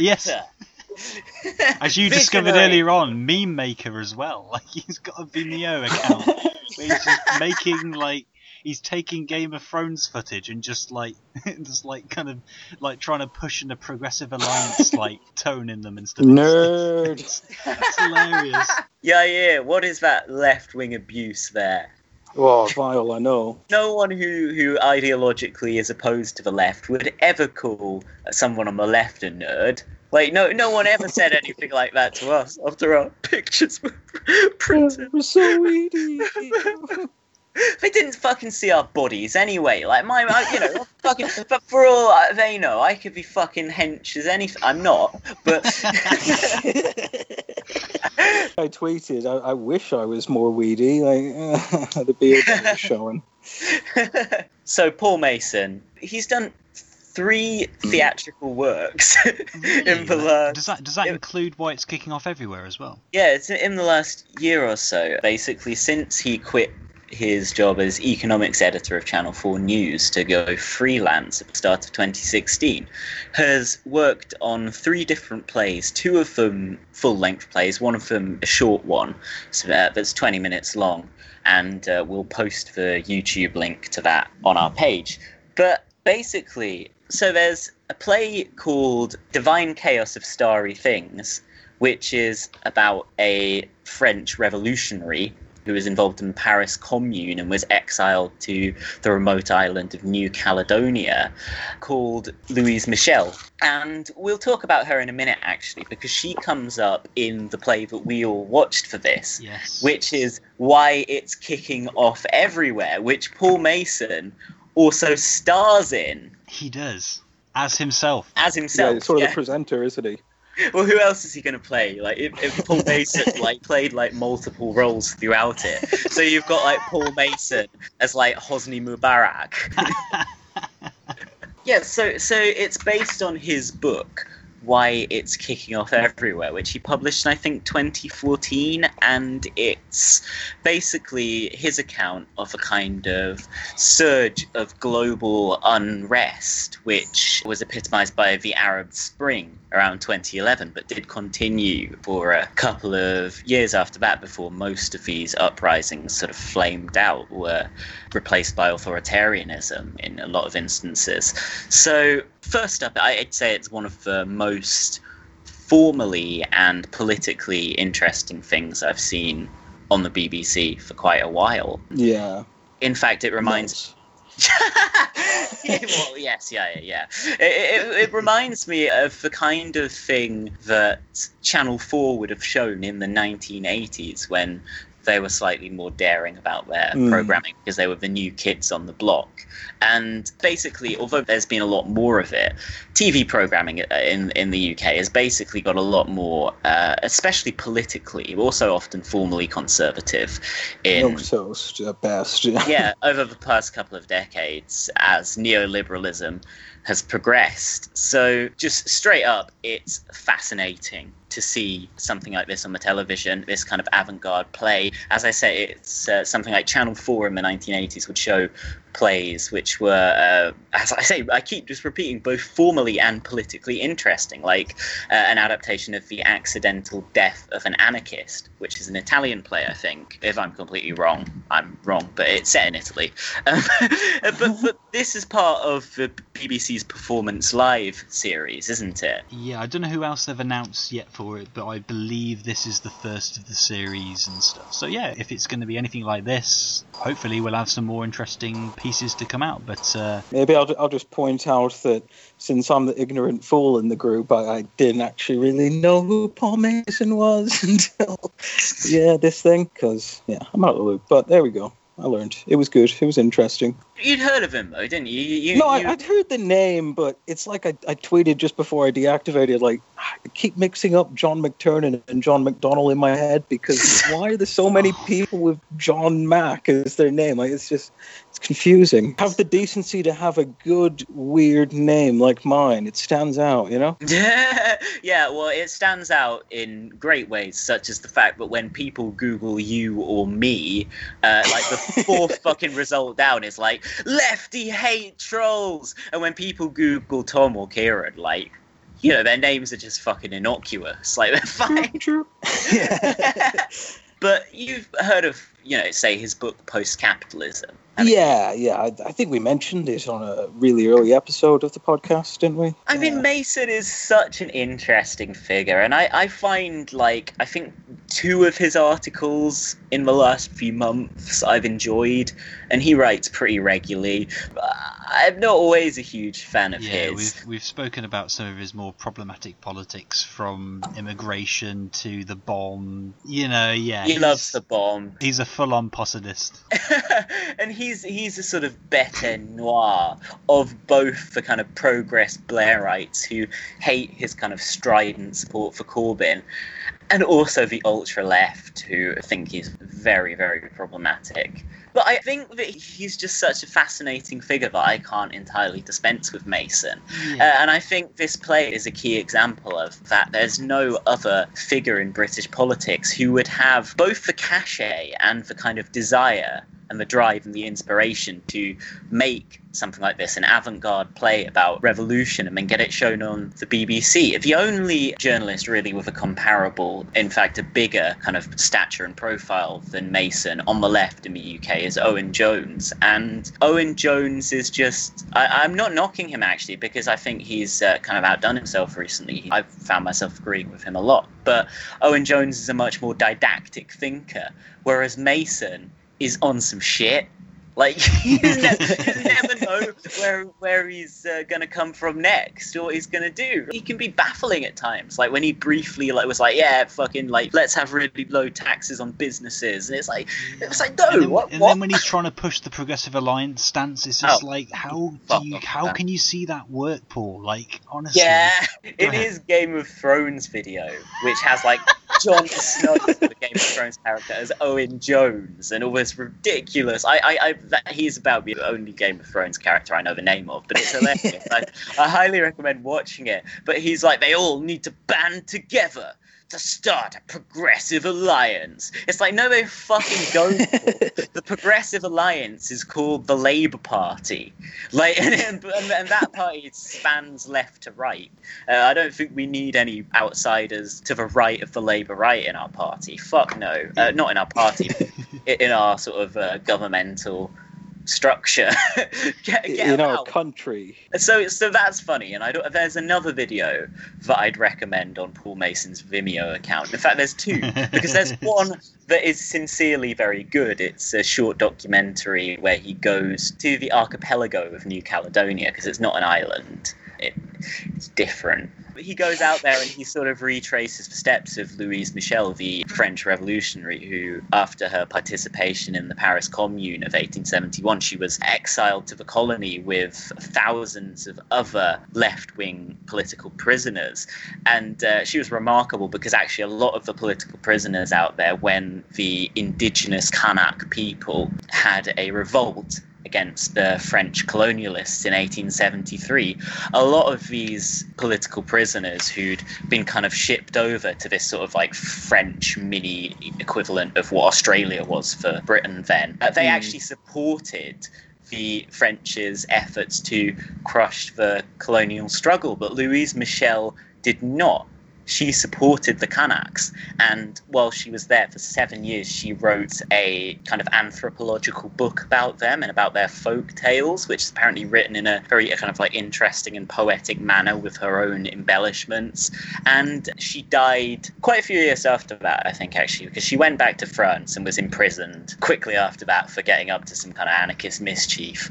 Yes. As you discovered earlier on, meme maker as well. Like he's got a Vimeo account where he's just making like he's taking Game of Thrones footage and just like just like kind of like trying to push in a progressive alliance like tone in them and stuff. Nerd. It's, it's hilarious. Yeah, yeah. What is that left wing abuse there? Oh, vile, I know. No one who, who ideologically is opposed to the left would ever call someone on the left a nerd. Like no, no one ever said anything like that to us after our pictures were printed. We're so weedy. They didn't fucking see our bodies anyway. Like my, I, you know, fucking. But for all uh, they know, I could be fucking hench as anything. I'm not, but. I tweeted, I, I wish I was more weedy. Like, the beard was showing. so Paul Mason, he's done three theatrical works in the last. Does that does that it- include why it's kicking off everywhere as well? Yeah, it's in the last year or so. Basically, since he quit his job as economics editor of Channel 4 News to go freelance at the start of 2016, has worked on three different plays, two of them full length plays, one of them a short one so, uh, that's 20 minutes long. And uh, we'll post the YouTube link to that on our page. But basically, so there's a play called Divine Chaos of Starry Things, which is about a French revolutionary who was involved in the Paris Commune and was exiled to the remote island of New Caledonia, called Louise Michel. And we'll talk about her in a minute, actually, because she comes up in the play that we all watched for this Yes. which is why it's kicking off everywhere, which Paul Mason also stars in he does as himself. as himself. he's sort of yeah. the presenter, isn't he? Well, who else is he going to play? Like, if, if Paul Mason like played like multiple roles throughout it, so you've got like Paul Mason as like Hosni Mubarak. yeah, so so it's based on his book. Why it's kicking off everywhere, which he published in I think 2014, and it's basically his account of a kind of surge of global unrest, which was epitomized by the Arab Spring around 2011, but did continue for a couple of years after that before most of these uprisings sort of flamed out, were replaced by authoritarianism in a lot of instances. So, first up, I'd say it's one of the most formally and politically interesting things I've seen on the BBC for quite a while. Yeah. In fact, it reminds well, yes, yeah, yeah, yeah. It, it, it reminds me of the kind of thing that Channel 4 would have shown in the 1980s when they were slightly more daring about their Mm. programming because they were the new kids on the block. And basically, although there's been a lot more of it, TV programming uh, in in the UK has basically got a lot more, uh, especially politically, also often formally conservative. In Milk toast at best. yeah, over the past couple of decades, as neoliberalism has progressed. So, just straight up, it's fascinating to see something like this on the television, this kind of avant garde play. As I say, it's uh, something like Channel 4 in the 1980s would show plays which were, uh, as I say, I keep just repeating, both formally and politically interesting, like uh, an adaptation of The Accidental Death of an Anarchist, which is an Italian play, I think. If I'm completely wrong, I'm wrong, but it's set in Italy. Um, but, but this is part of the BBC's Performance Live series, isn't it? Yeah, I don't know who else they've announced yet for it, but I believe this is the first of the series and stuff. So yeah, if it's going to be anything like this, hopefully we'll have some more interesting pieces to come out. But uh, Maybe I'll, I'll just point out that since I'm the ignorant fool in the group, I, I didn't actually really know who Paul Mason was until, yeah, this thing. Because, yeah, I'm out of the loop. But there we go. I learned. It was good. It was interesting. You'd heard of him, though, didn't you? you, you no, I, I'd heard the name, but it's like I, I tweeted just before I deactivated, like, I keep mixing up John McTernan and John McDonnell in my head because why are there so many people with John Mack as their name? Like, it's just, it's confusing. Have the decency to have a good, weird name like mine. It stands out, you know? yeah, well, it stands out in great ways, such as the fact that when people Google you or me, uh, like the fourth fucking result down is like lefty hate trolls. And when people Google Tom or Kieran, like, you know, their names are just fucking innocuous. Like, they're fine. True. Yeah. But you've heard of, you know, say his book Post Capitalism. you? yeah, yeah. I, I think we mentioned it on a really early episode of the podcast, didn't we? I mean, Mason is such an interesting figure, and I, I find like I think two of his articles in the last few months I've enjoyed, and he writes pretty regularly. I'm not always a huge fan of Yeah, his. we've we've spoken about some of his more problematic politics, from immigration to the bomb. You know, yeah, he loves the bomb, He's a full-on possidist. and he's he's a sort of bete noir of both the kind of progress Blairites who hate his kind of strident support for Corbyn, and also the ultra left who I think he's very very problematic. But I think that he's just such a fascinating figure that I can't entirely dispense with Mason. Uh, and I think this play is a key example of that. There's no other figure in British politics who would have both the cachet and the kind of desire and the drive and the inspiration to make something like this an avant garde play about revolution and then get it shown on the BBC. The only journalist really with a comparable, in fact, a bigger kind of stature and profile than Mason on the left in the UK is Owen Jones. And Owen Jones is just, I, I'm not knocking him actually because I think he's uh, kind of outdone himself recently. I've found myself agreeing with him a lot. But Owen Jones is a much more didactic thinker, whereas Mason is on some shit. Like you never, you never know where where he's uh, gonna come from next or what he's gonna do. He can be baffling at times. Like when he briefly like was like, yeah, fucking like let's have really low taxes on businesses, and it's like it's like no, and then, what and what? then when he's trying to push the progressive alliance stance, it's just Oh, like, how do you, how that. can you see that work, Paul? Like, honestly, Yeah, ahead. his Game of Thrones video, which has like Jon Snow, the Game of Thrones character, as Owen Jones, and all this ridiculous. I, I, I that he's about the only Game of Thrones character I know the name of, but it's hilarious. I, I highly recommend watching it. But he's like, they all need to band together. To start a progressive alliance. It's like, no, they fucking don't. the Progressive Alliance is called the Labour Party. Like, and, and, and that party spans left to right. Uh, I don't think we need any outsiders to the right of the Labour right in our party. Fuck no. Uh, not in our party, in our sort of uh, governmental structure. get, get in our out. country. So, so that's funny, and I don't, there's another video that I'd recommend on Paul Mason's Vimeo account. In fact, there's two because there's one that is sincerely very good. It's a short documentary where he goes to the archipelago of New Caledonia because it's not an island. It, it's different. He goes out there and he sort of retraces the steps of Louise Michel, the French revolutionary, who, after her participation in the Paris Commune of 1871, she was exiled to the colony with thousands of other left wing political prisoners. And uh, she was remarkable because actually, a lot of the political prisoners out there, when the indigenous Kanak people had a revolt, against the French colonialists in 1873. A lot of these political prisoners who'd been kind of shipped over to this sort of like French mini equivalent of what Australia was for Britain then, uh, they actually supported the French's efforts to crush the colonial struggle, but Louise Michel did not she supported the Kanaks. And while she was there for seven years, she wrote a kind of anthropological book about them and about their folk tales, which is apparently written in a very kind of like interesting and poetic manner with her own embellishments. And she died quite a few years after that, I think, actually, because she went back to France and was imprisoned quickly after that for getting up to some kind of anarchist mischief.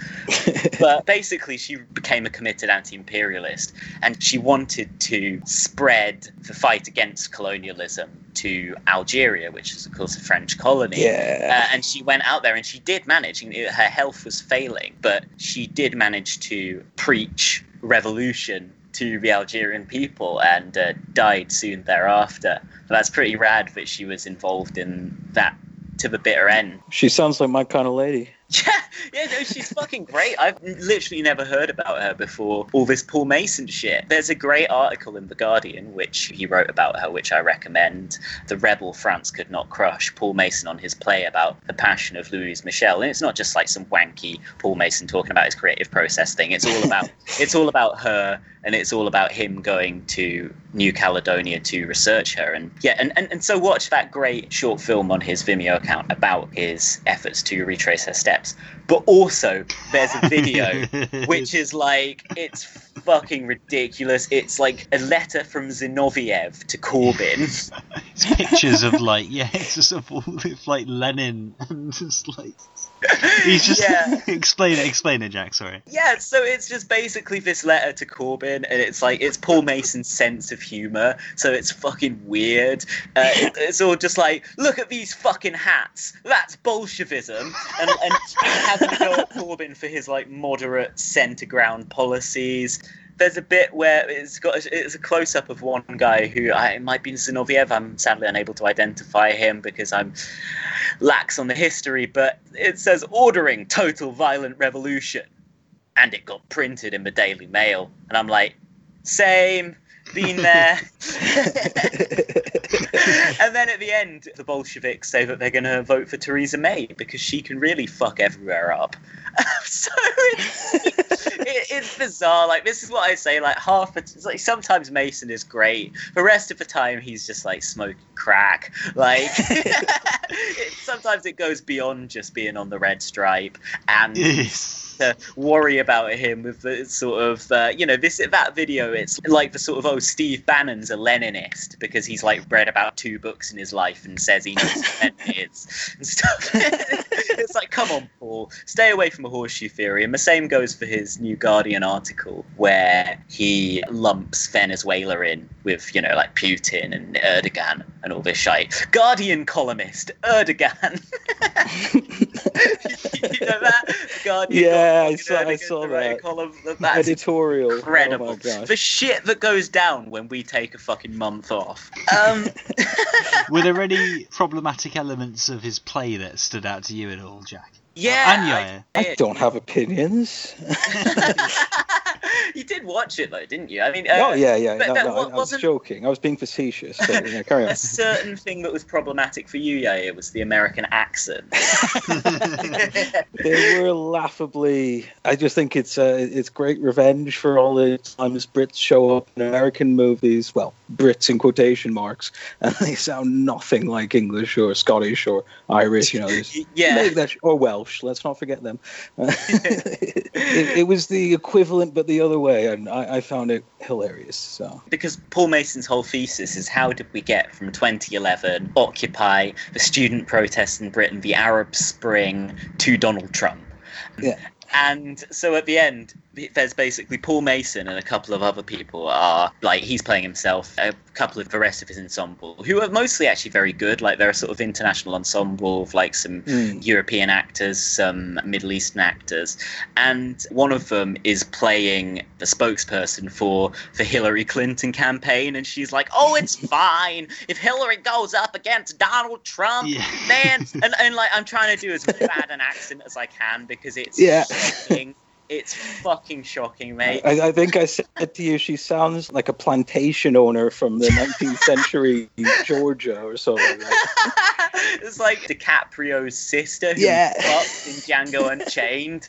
but basically, she became a committed anti imperialist and she wanted to spread the fight against colonialism to Algeria, which is, of course, a French colony. Yeah. Uh, and she went out there and she did manage, her health was failing, but she did manage to preach revolution to the Algerian people and uh, died soon thereafter. That's pretty rad that she was involved in that to the bitter end. She sounds like my kind of lady. Yeah, yeah, no, she's fucking great. I've literally never heard about her before all this Paul Mason shit. There's a great article in The Guardian which he wrote about her, which I recommend. The rebel France could not crush Paul Mason on his play about the passion of Louise Michel. And it's not just like some wanky Paul Mason talking about his creative process thing. It's all about it's all about her and it's all about him going to New Caledonia to research her. And yeah, and, and, and so watch that great short film on his Vimeo account about his efforts to retrace her steps. But also, there's a video which is like, it's fucking ridiculous. It's like a letter from Zinoviev to Corbyn. It's pictures of like yeah, it's just of all it's like Lenin and just like he's just Yeah. explain it, explain it, Jack. Sorry. Yeah, so it's just basically this letter to Corbyn, and it's like it's Paul Mason's sense of humor, so it's fucking weird. Uh, it- it's all just like, look at these fucking hats, that's Bolshevism, and, and having a go at Corbyn for his like moderate centre ground policies. There's a bit where it's got it's a close up of one guy who I, it might be Zinoviev. I'm sadly unable to identify him because I'm lax on the history, but it says ordering total violent revolution and it got printed in the Daily Mail. And I'm like, same, been there. and then at the end, the Bolsheviks say that they're going to vote for Theresa May because she can really fuck everywhere up. so it's, it, it's bizarre. Like this is what I say. Like half, it's like sometimes Mason is great. The rest of the time, he's just like smoking crack. Like it, sometimes it goes beyond just being on the red stripe and to worry about him with the sort of uh, you know this that video it's like the sort of oh Steve Bannon's a Leninist because he's like read about two books in his life and says he knows what Lenin is and stuff. It's like come on Paul stay away from a horseshoe theory. And the same goes for his new Guardian article where he lumps Venezuela in with you know like Putin and Erdogan and all this shite. Guardian columnist Erdogan. You know that? Guardian Yeah, I got saw- I saw to write a that. column that- that's Editorial. incredible. Oh the shit that goes down when we take a fucking month off. Um, Were there any problematic elements of his play that stood out to you at all, Jack? Yeah, and Yaya. I don't have opinions. you did watch it though, didn't you? I mean, uh, oh yeah, yeah. but No, that no, I, I was joking. I was being facetious. But, yeah, carry on. a certain thing that was problematic for you, yeah, it was the American accent. they were laughably. I just think it's uh, it's great revenge for all the times Brits show up in American movies. Well, Brits in quotation marks, and they sound nothing like English or Scottish or Irish. You know, yeah. or Welsh. Let's not forget them. it, it was the equivalent, but the other way, and I, I found it hilarious. So because Paul Mason's whole thesis is how did we get from 2011, Occupy, the student protests in Britain, the Arab Spring, to Donald Trump? Yeah. And so at the end, there's basically Paul Mason and a couple of other people are like he's playing himself. A couple of the rest of his ensemble, who are mostly actually very good. Like they're a sort of international ensemble of like some Mm. European actors, some Middle Eastern actors, and one of them is playing the spokesperson for the Hillary Clinton campaign, and she's like, "Oh, it's fine if Hillary goes up against Donald Trump, Yeah. man." And, and like I'm trying to do as bad an accent as I can because it's Yeah. Shocking. It's fucking shocking, mate. I, I think I said to you, she sounds like a plantation owner from the 19th century Georgia or something. Like it's like DiCaprio's sister who Yeah. fucked in Django Unchained.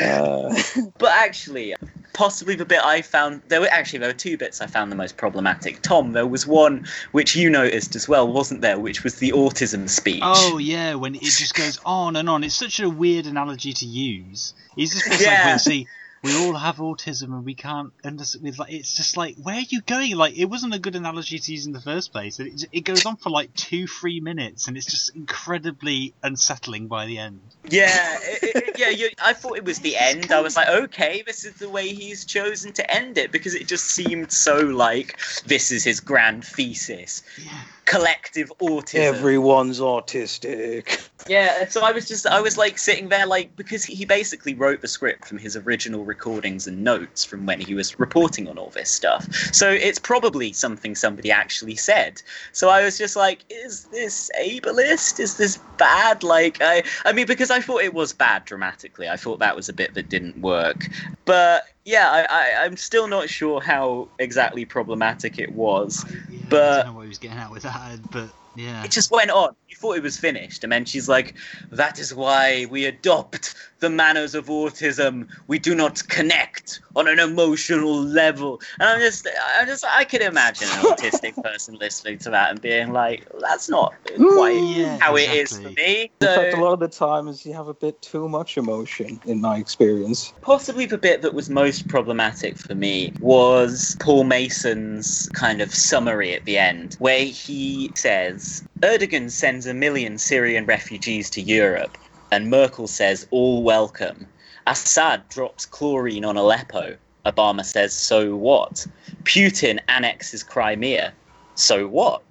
Uh, But actually, possibly the bit I found there were actually there were two bits I found the most problematic. Tom, there was one which you noticed as well, wasn't there? Which was the autism speech. Oh yeah, when it just goes on and on. It's such a weird analogy to use. He's just Yeah. like, when, see, we all have autism and we can't understand. With like, it's just like, where are you going? Like, it wasn't a good analogy to use in the first place. It, it goes on for like two, three minutes, and it's just incredibly unsettling by the end. Yeah, it, it, yeah. You, I thought it was the end. I was like, okay, this is the way he's chosen to end it because it just seemed so like this is his grand thesis. Yeah. Collective autism. Everyone's autistic. Yeah, so I was just, I was like sitting there, like, because he basically wrote the script from his original recordings and notes from when he was reporting on all this stuff. So it's probably something somebody actually said. So I was just like, is this ableist? Is this bad? Like, I, I mean, because I thought it was bad dramatically. I thought that was a bit that didn't work. But yeah, I, I, I'm still not sure how exactly problematic it was. Yeah, I But- don't know what he was getting at with that, but yeah. It just went on. You thought it was finished, and then she's like, "That is why we adopt the manners of autism. We do not connect on an emotional level." And I'm just, I just, I could imagine an autistic person listening to that and being like, "That's not mm. quite Yeah, how it is for exactly. me." In fact, a lot of the times you have a bit too much emotion, in my experience. possibly the bit that was most problematic for me was Paul Mason's kind of summary at the end, where he says Erdogan sends a million Syrian refugees to Europe, and Merkel says all welcome. Assad drops chlorine on Aleppo. Obama says, so what? Putin annexes Crimea. So what?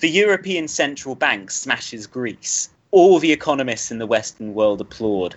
The European Central Bank smashes Greece. All the economists in the Western world applaud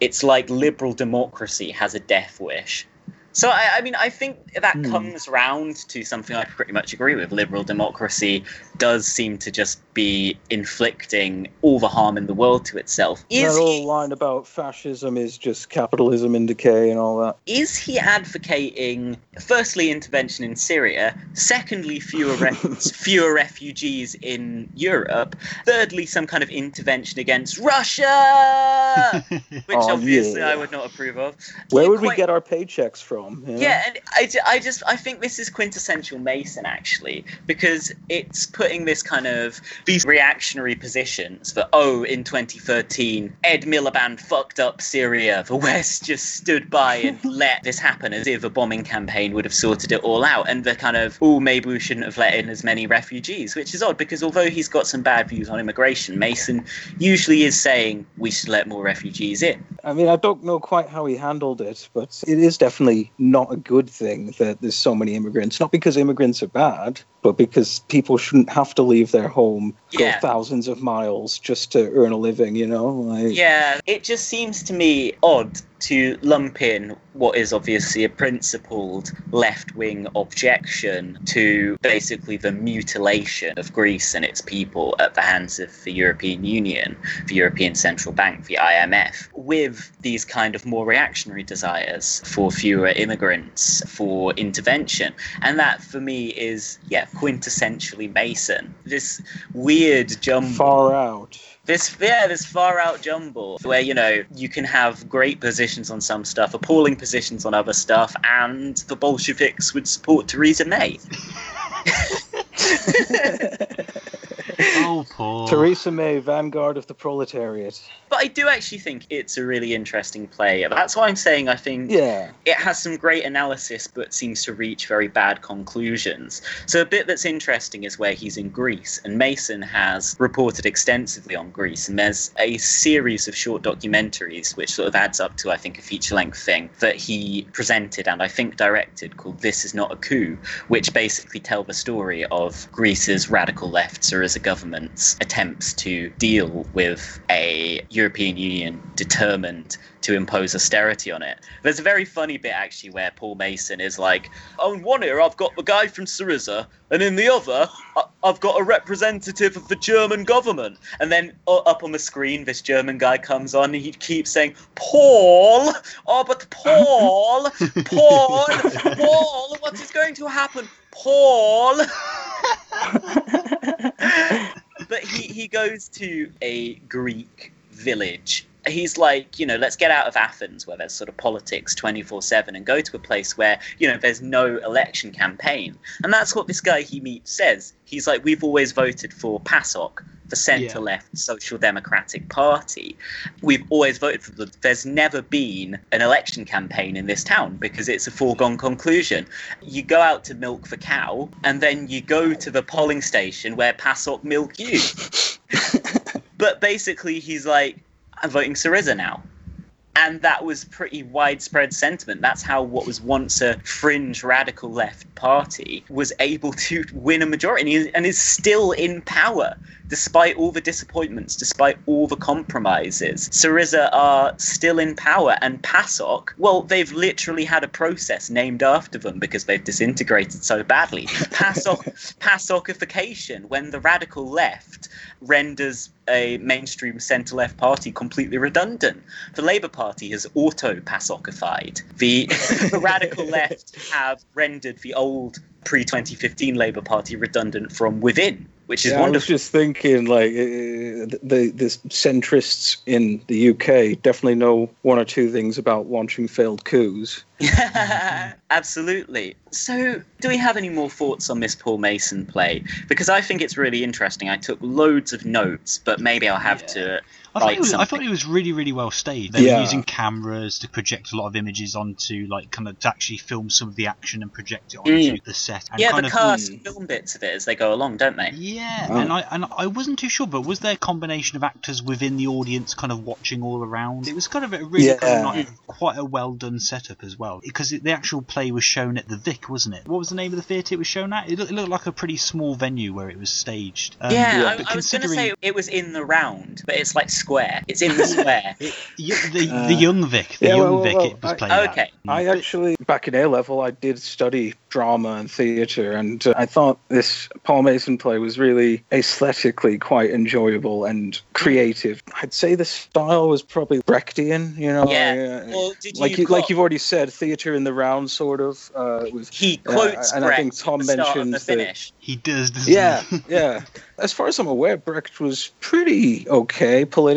it's like liberal democracy has a death wish. So I, I mean, I think that Hmm. comes round to something I pretty much agree with. Liberal democracy does seem to just be inflicting all the harm in the world to itself. Is that he, whole line about fascism is just capitalism in decay and all that. is he advocating firstly intervention in Syria, secondly fewer ref- fewer refugees in Europe, thirdly some kind of intervention against Russia, which Oh, obviously yeah. I would not approve of. Where Yeah, would we get our paychecks from? you know? Yeah, and I, I just I think this is quintessential Mason actually because it's putting this kind of these reactionary positions that oh in 2013 Ed Miliband fucked up Syria the West just stood by and let this happen as if a bombing campaign would have sorted it all out and the kind of oh maybe we shouldn't have let in as many refugees which is odd because although he's got some bad views on immigration Mason usually is saying we should let more refugees in I mean, I don't know quite how he handled it, but it is definitely not a good thing that there's so many immigrants. Not because immigrants are bad, but because people shouldn't have to leave their home, Yeah. go thousands of miles just to earn a living, you know? Like, Yeah, it just seems to me odd to lump in what is obviously a principled left wing objection to basically the mutilation of Greece and its people at the hands of the European Union, the European Central Bank, the IMF, with these kind of more reactionary desires for fewer immigrants, for intervention. And that for me is, yeah, quintessentially Mason. This weird jumble Far out. This yeah this far out jumble where you know you can have great positions on some stuff appalling positions on other stuff and the bolsheviks would support theresa may oh, Paul. Theresa May, vanguard of the proletariat. but i do actually think it's a really interesting play that's why i'm saying i think Yeah. it has some great analysis but seems to reach very bad conclusions. So a bit that's interesting is where he's in Greece and Mason has reported extensively on Greece and there's a series of short documentaries which sort of adds up to I think a feature length thing that he presented and I think directed called This is not a coup which basically tell the story of Greece's radical left Syriza government's attempts to deal with a European Union determined to impose austerity on it. There's a very funny bit actually where Paul Mason is like, "On one ear I've got the guy from Syriza, and in the other I- I've got a representative of the German government." And then uh, up on the screen, this German guy comes on, and he keeps saying, "Paul, oh but Paul, Paul, Paul, what is going to happen, Paul?" but he, he goes to a Greek village. He's like, you know, let's get out of Athens where there's sort of politics 24 7 and go to a place where, you know, there's no election campaign. And that's what this guy he meets says. He's like, we've always voted for PASOK, the centre left Social Democratic Party. We've always voted for them. There's never been an election campaign in this town because it's a foregone conclusion. You go out to milk the cow, and then you go to the polling station where PASOK milk you. but basically, he's like, I'm voting Syriza now. And that was pretty widespread sentiment. That's how what was once a fringe radical left party was able to win a majority and is still in power despite all the disappointments, despite all the compromises. Syriza are still in power, and PASOK, well, they've literally had a process named after them because they've disintegrated so badly. PASOK, PASOKification, when the radical left renders a mainstream centre left party completely redundant. The Labour Party has auto PASOKified. The, the radical left have rendered the old pre 2015 Labour Party redundant from within, which is Yeah, I was just thinking, like, uh, the the centrists in the UK definitely know one or two things about launching failed coups. Absolutely. So, do we have any more thoughts on this Paul Mason play? Because I think it's really interesting. I took loads of notes, but maybe I'll have to I thought, write it was, I thought it was really, really well staged. They Yeah. were using cameras to project a lot of images onto, like, kind of to actually film some of the action and project it onto Mm. the set. And yeah, kind the of, cast mm. film bits of it as they go along, don't they? Yeah, Oh. and I and I wasn't too sure, but was there a combination of actors within the audience, kind of watching all around? It was kind of a really kind of like, quite a well done setup as well, because it, the actual play was shown at the Vic, wasn't it? What was the name of the theatre it was shown at? It looked, it looked like a pretty small venue where it was staged. Um, yeah, yeah, I, but I was going to considering- say it was in the round, but it's like square. It's in the square. y- the, Uh, the young Vic, the yeah, young well, well, Vic, well, it was I- played at. Okay. I actually, back in A level, I did study drama and theatre, and uh, I thought this Paul Mason play was really aesthetically quite enjoyable and creative. I'd say the style was probably Brechtian, you know. Yeah. uh, Well, did like you you, like got- you've already said, theatre in the round, sort of. Uh, with He Yeah, quotes and I think Tom at the start of the mentions that- He does, doesn't yeah, yeah. As far as I'm aware, Brecht was pretty okay politically.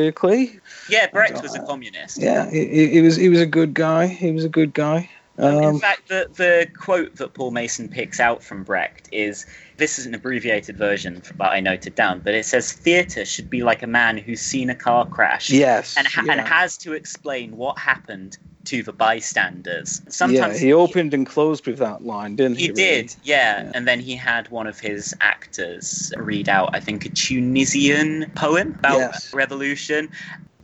Yeah, Brecht was a communist. Yeah, he, he was he was a good guy. He was a good guy. Um, in fact, the, the quote that Paul Mason picks out from Brecht is this is an abbreviated version that I noted down, but it says theatre should be like a man who's seen a car crash yes, and, ha- yeah. and has to explain what happened to the bystanders. yeah, Sometimes he opened and closed with that line, didn't he? He really? did, yeah. Yeah. And then he had one of his actors read out, I think, a Tunisian poem about Yes. revolution.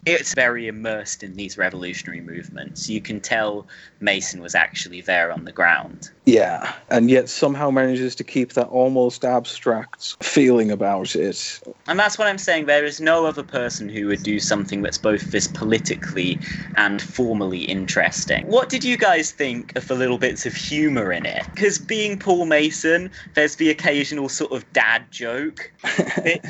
It's very immersed in these revolutionary movements. You can tell Mason was actually there on the ground. Yeah, and yet somehow manages to keep that almost abstract feeling about it. And that's what I'm saying. There is no other person who would do something that's both this politically and formally interesting. What did you guys think of the little bits of humour in it? Because being Paul Mason, there's the occasional sort of dad joke.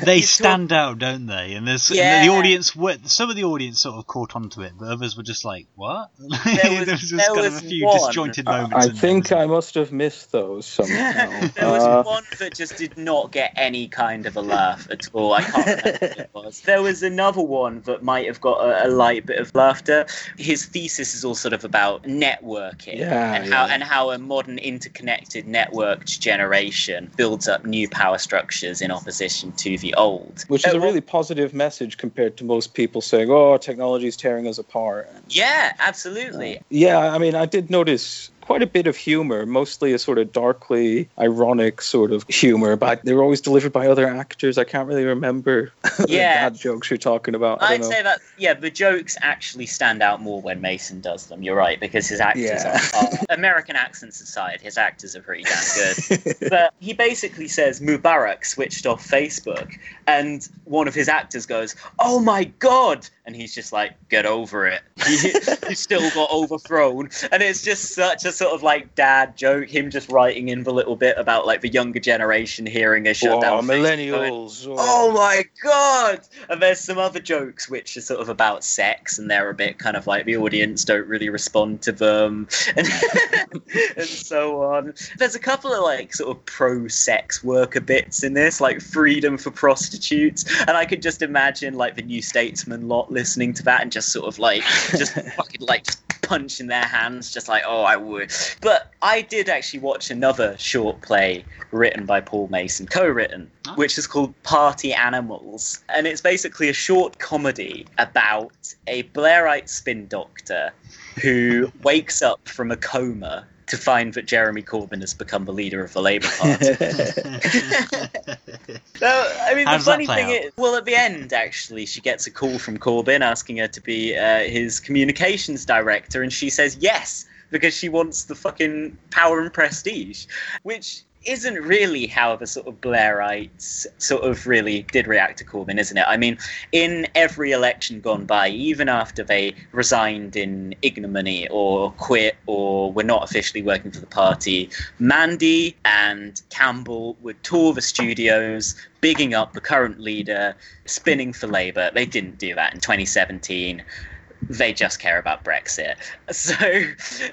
They he's talk- stand out, don't they? And there's Yeah. the audience. Some of the audience sort of caught onto it, but others were just like, "What?" was- there was just there kind of a few one. disjointed I, moments. I in there, think wasn't I must have missed those somehow. there was Uh, one that just did not get any kind of a laugh at all. I can't remember what it was. There was another one that might have got a, a light bit of laughter. His thesis is all sort of about networking Yeah, and how and how a modern interconnected networked generation builds up new power structures in opposition to the old. which is Uh, a well, really positive message compared to most people saying, "Oh, technology is tearing us apart." yeah, absolutely. Yeah, I mean, I did notice quite a bit of humor, mostly a sort of darkly ironic sort of humor, but they were always delivered by other actors. I can't really remember the Yeah. bad jokes you're talking about. I know. say that yeah, the jokes actually stand out more when Mason does them. You're right because his actors Yeah. are, are American accents aside, his actors are pretty damn good. but he basically says Mubarak switched off Facebook, and one of his actors goes, "Oh my god!" and he's just like, "Get over it. He, he still got overthrown." And it's just such a sort of like dad joke. Him just writing in the little bit about like the younger generation hearing a oh, shutdown. millennials. Oh my god! And there's some other jokes which are sort of about sex, and they're a bit kind of like the audience don't really respond to them, and, and so on. There's a couple of like sort of pro-sex worker bits in this, like freedom for prostitutes, and I could just imagine like the New Statesman lot listening to that and just sort of like just fucking like just punching their hands, just like oh I would. But I did actually watch another short play written by Paul Mason, co-written, Oh. which is called Party Animals, and it's basically a short comedy about a Blairite spin doctor who wakes up from a coma to find that Jeremy Corbyn has become the leader of the Labour Party. No, I mean, How the funny thing out? is, well, at the end, actually, she gets a call from Corbyn asking her to be uh, his communications director, and she says yes because she wants the fucking power and prestige, which isn't really how the sort of Blairites sort of really did react to Corbyn, isn't it? I mean, in every election gone by, even after they resigned in ignominy or quit or were not officially working for the party, Mandy and Campbell would tour the studios, bigging up the current leader, spinning for Labour. They didn't do that in 2017 they just care about Brexit. So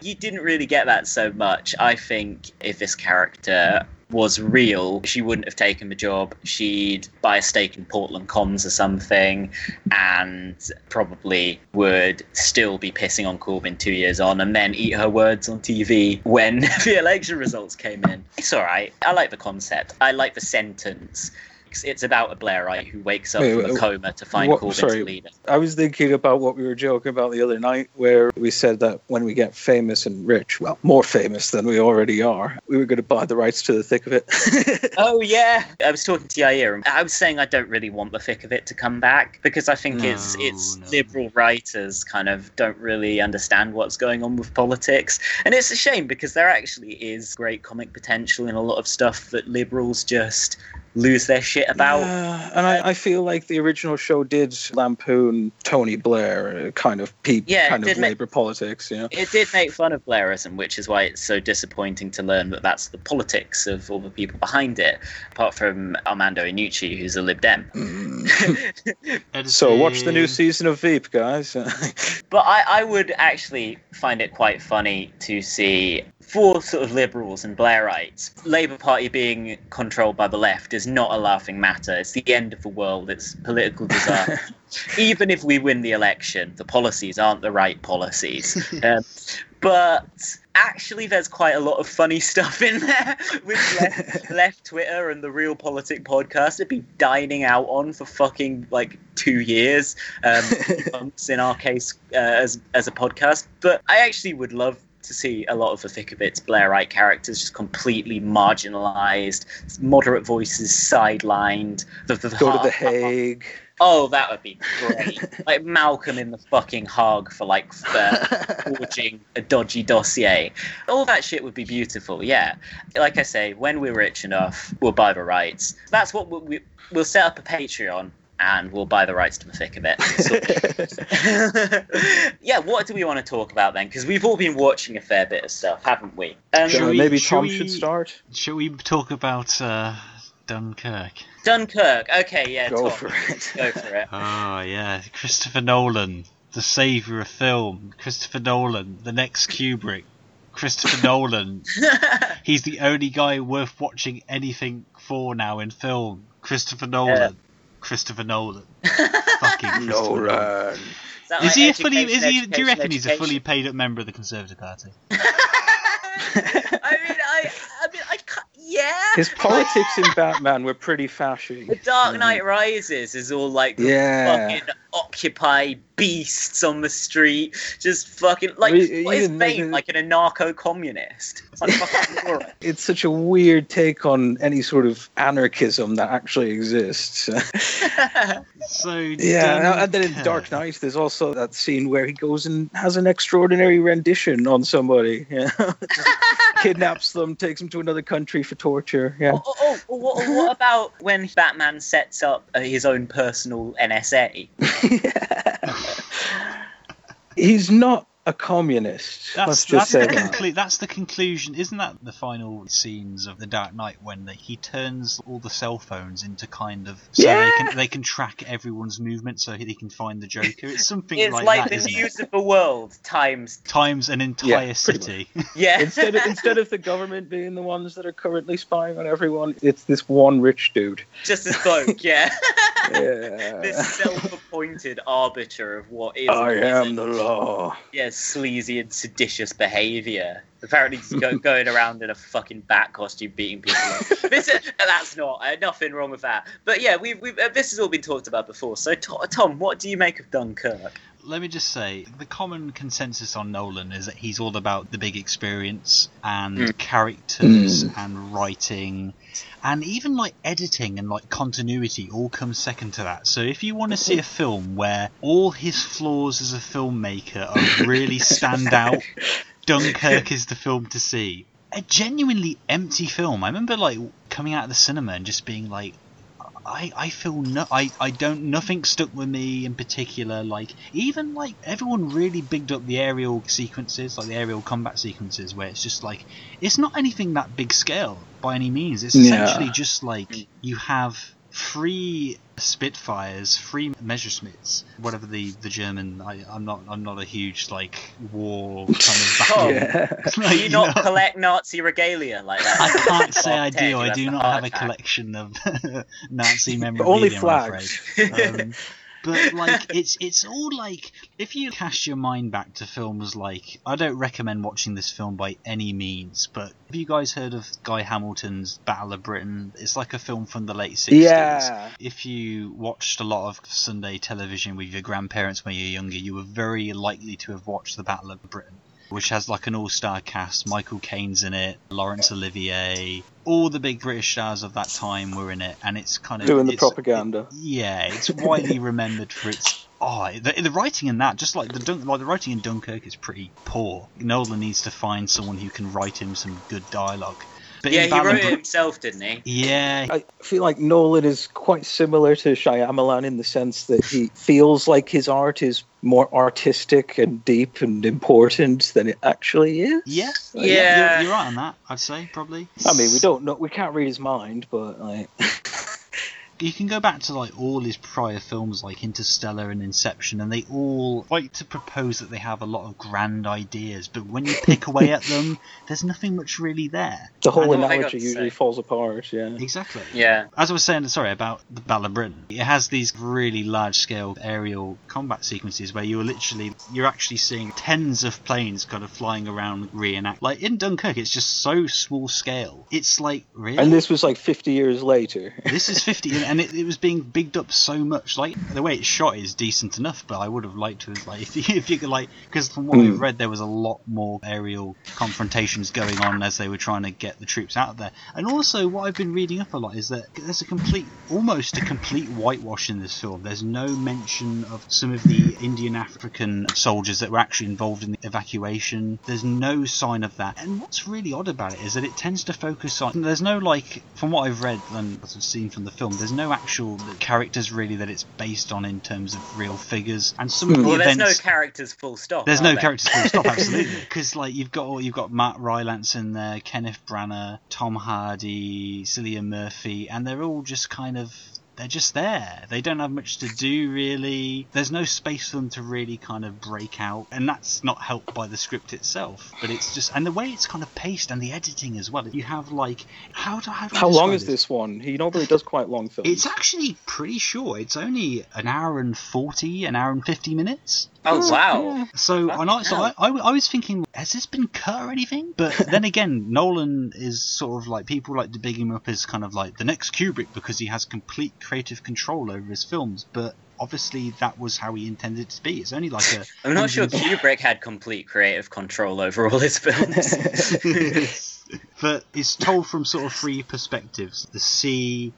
you didn't really get that so much. I think if this character was real, she wouldn't have taken the job. She'd buy a stake in Portland Comms or something and probably would still be pissing on Corbyn two years on and then eat her words on TV when the election results came in. It's all right. I like the concept. I like the sentence. It's about a Blairite who wakes up Wait, from a wait, coma to find what- Corbyn's sorry. leader. I was thinking about what we were joking about the other night, where we said that when we get famous and rich, well, more famous than we already are, we were going to buy the rights to the thick of it. Oh yeah, I was talking to Yair, and I was saying I don't really want the thick of it to come back because I think it's it's no. liberal writers kind of don't really understand what's going on with politics, and it's a shame because there actually is great comic potential in a lot of stuff that liberals just lose their shit about. Yeah, and I, I feel like the original show did lampoon Tony Blair, uh, kind of peak, Yeah, kind of did make- Labour politics. Yeah. It did make fun of Blairism, which is why it's so disappointing to learn that that's the politics of all the people behind it, apart from Armando Iannucci, who's a Lib Dem. So watch the new season of Veep, guys. But I, I would actually find it quite funny to see for sort of liberals and Blairites, Labour Party being controlled by the left is not a laughing matter. It's the end of the world. It's political disaster. Even if we win the election, the policies aren't the right policies. Um, but actually, there's quite a lot of funny stuff in there with left, left Twitter and the Real Politic podcast. It'd be dining out on for fucking like two years, um, months in our case uh, as as a podcast. But I actually would love to see a lot of the thick of its Blairite characters just completely marginalised, moderate voices sidelined. The, the Go to the Hague. Oh, that would be great. like Malcolm in the fucking Hague for like forging a dodgy dossier. All that shit would be beautiful. Yeah. Like I say, when we're rich enough, we'll buy the rights. That's what we, we'll set up a Patreon. And we'll buy the rights to the thick of it. Yeah, what do we want to talk about then? Because we've all been watching a fair bit of stuff, haven't we? Um, Shall we- maybe shall Tom we- should start. Shall we talk about uh, Dunkirk? Dunkirk. Okay, yeah, Go Tom, for it. Go for it. Oh yeah, Christopher Nolan, the savior of film. Christopher Nolan, the next Kubrick. Christopher Nolan. He's the only guy worth watching anything for now in film. Christopher Nolan. Christopher Nolan. Fucking Christopher Nolan. Nolan. Is, that Is like he a fully? Is he? Do you education, reckon he's a fully paid up member of the Conservative Party? I mean, I, I mean, I can't, yeah. His politics in Batman were pretty fashy. The Dark mm. Knight Rises is all like Yeah. fucking Occupy beasts on the street, just fucking like Re- what is even like Bane a- like an anarcho-communist? It's like. It's such a weird take on any sort of anarchism that actually exists. So yeah, and then in Dark Knight, there's also that scene where he goes and has an extraordinary rendition on somebody. You know? Just kidnaps them, takes them to another country for torture. Yeah. Oh, oh, oh, what, what about when Batman sets up uh, his own personal NSA? He's not a communist. That's Let's that's say the that. conclu- that's the conclusion, isn't that? The final scenes of the Dark Knight when the, he turns all the cell phones into kind of so they can they can track everyone's movement so he can find the Joker. It's something It's like, like that, the isn't news it? of the world times Times an entire pretty city. yeah. instead of instead of the government being the ones that are currently spying on everyone, it's this one rich dude. just a spoke, yeah. Yeah. this self-appointed arbiter of what is. I am the law. yeah, sleazy and seditious behaviour. Apparently, just go, going around in a fucking bat costume, beating people. up. This, uh, that's not uh, nothing wrong with that. But yeah, we've, we've uh, this has all been talked about before. So, To- Tom, what do you make of Dunkirk? let me just say the common consensus on Nolan is that he's all about the big experience and Mm. characters Mm. and writing and even like editing and like continuity all comes second to that. So if you want to see a film where all his flaws as a filmmaker are really stand out, Dunkirk is the film to see. A genuinely empty film. I remember like coming out of the cinema and just being like I, I feel no I, I don't nothing stuck with me in particular like even like everyone really bigged up the aerial sequences like the aerial combat sequences where it's just like it's not anything that big scale by any means it's Yeah. essentially just like you have three Spitfires, free Messerschmitts, whatever the, the German. I, I'm not I'm not a huge like war kind of battle. Oh. Yeah. Do like, you you not know. collect Nazi regalia like that? I can't say I do. I do not heart have a collection of Nazi But memorabilia. only I'm flags. afraid. Um, but like, it's it's all like if you cast your mind back to films like I don't recommend watching this film by any means. But have you guys heard of Guy Hamilton's Battle of Britain? It's like a film from the late sixties. Yeah. If you watched a lot of Sunday television with your grandparents when you were younger, you were very likely to have watched the Battle of Britain which has like an all-star cast. Michael Caine's in it, Laurence Olivier, all the big British stars of that time were in it, and it's kind of Doing the propaganda. yeah, it's widely remembered for its. Oh, the, the writing in that, just like the Dun- like the writing in Dunkirk, is pretty poor. Nolan needs to find someone who can write him some good dialogue. But yeah, in he Battle wrote it himself, didn't he? Yeah, I feel like Nolan is quite similar to Shyamalan in the sense that he feels like his art is more artistic and deep and important than it actually is. yeah, Yeah. You're, you're right on that. I'd say probably. I mean, we don't know, we can't read his mind, but like, you can go back to like all his prior films like Interstellar and Inception and they all like to propose that they have a lot of grand ideas but when you pick away at them there's nothing much really there the whole I know what I got analogy usually say. falls apart. Yeah. exactly Yeah. as I was saying sorry about the Battle of Britain it has these really large scale aerial combat sequences where you're literally you're actually seeing tens of planes kind of flying around reenact like in Dunkirk it's just so small scale it's like really And this was like 50 years later. this is 50 and it, it was being bigged up so much. Like the way it's shot is decent enough but i would have liked to have like if you, if you could like because from what we've Mm. read there was a lot more aerial confrontations going on as they were trying to get the troops out of there. And also what i've been reading up a lot is that there's a complete almost a complete whitewash in this film. There's no mention of some of the indian african soldiers that were actually involved in the evacuation. There's no sign of that. And what's really odd about it is that it tends to focus on there's no like from what i've read and what i've seen from the film there's no actual characters really that it's based on in terms of real figures and some of hmm. the Well, there's no characters full stop. there's no there? characters full stop, absolutely. Because like you've got you've got Mark Rylance in there, Kenneth Branagh, Tom Hardy, Cillian Murphy, and they're all just kind of they're just there. They don't have much to do really. There's no space for them to really kind of break out, and that's not helped by the script itself. But it's just and the way it's kind of paced and the editing as well. You have like how do, how, do I How long is this one? He normally does quite long films. It's actually pretty short. It's only an hour and forty, an hour and fifty minutes. Oh, oh wow! So, Fucking I, so I. I, I was thinking, has this been cut or anything? But then again, Nolan is sort of like people like to big him up as kind of like the next Kubrick because he has complete creative control over his films. But obviously, that was how he intended it to be. It's only like a. I'm not sure Kubrick had complete creative control over all his films. but it's told from sort of three perspectives: the sea,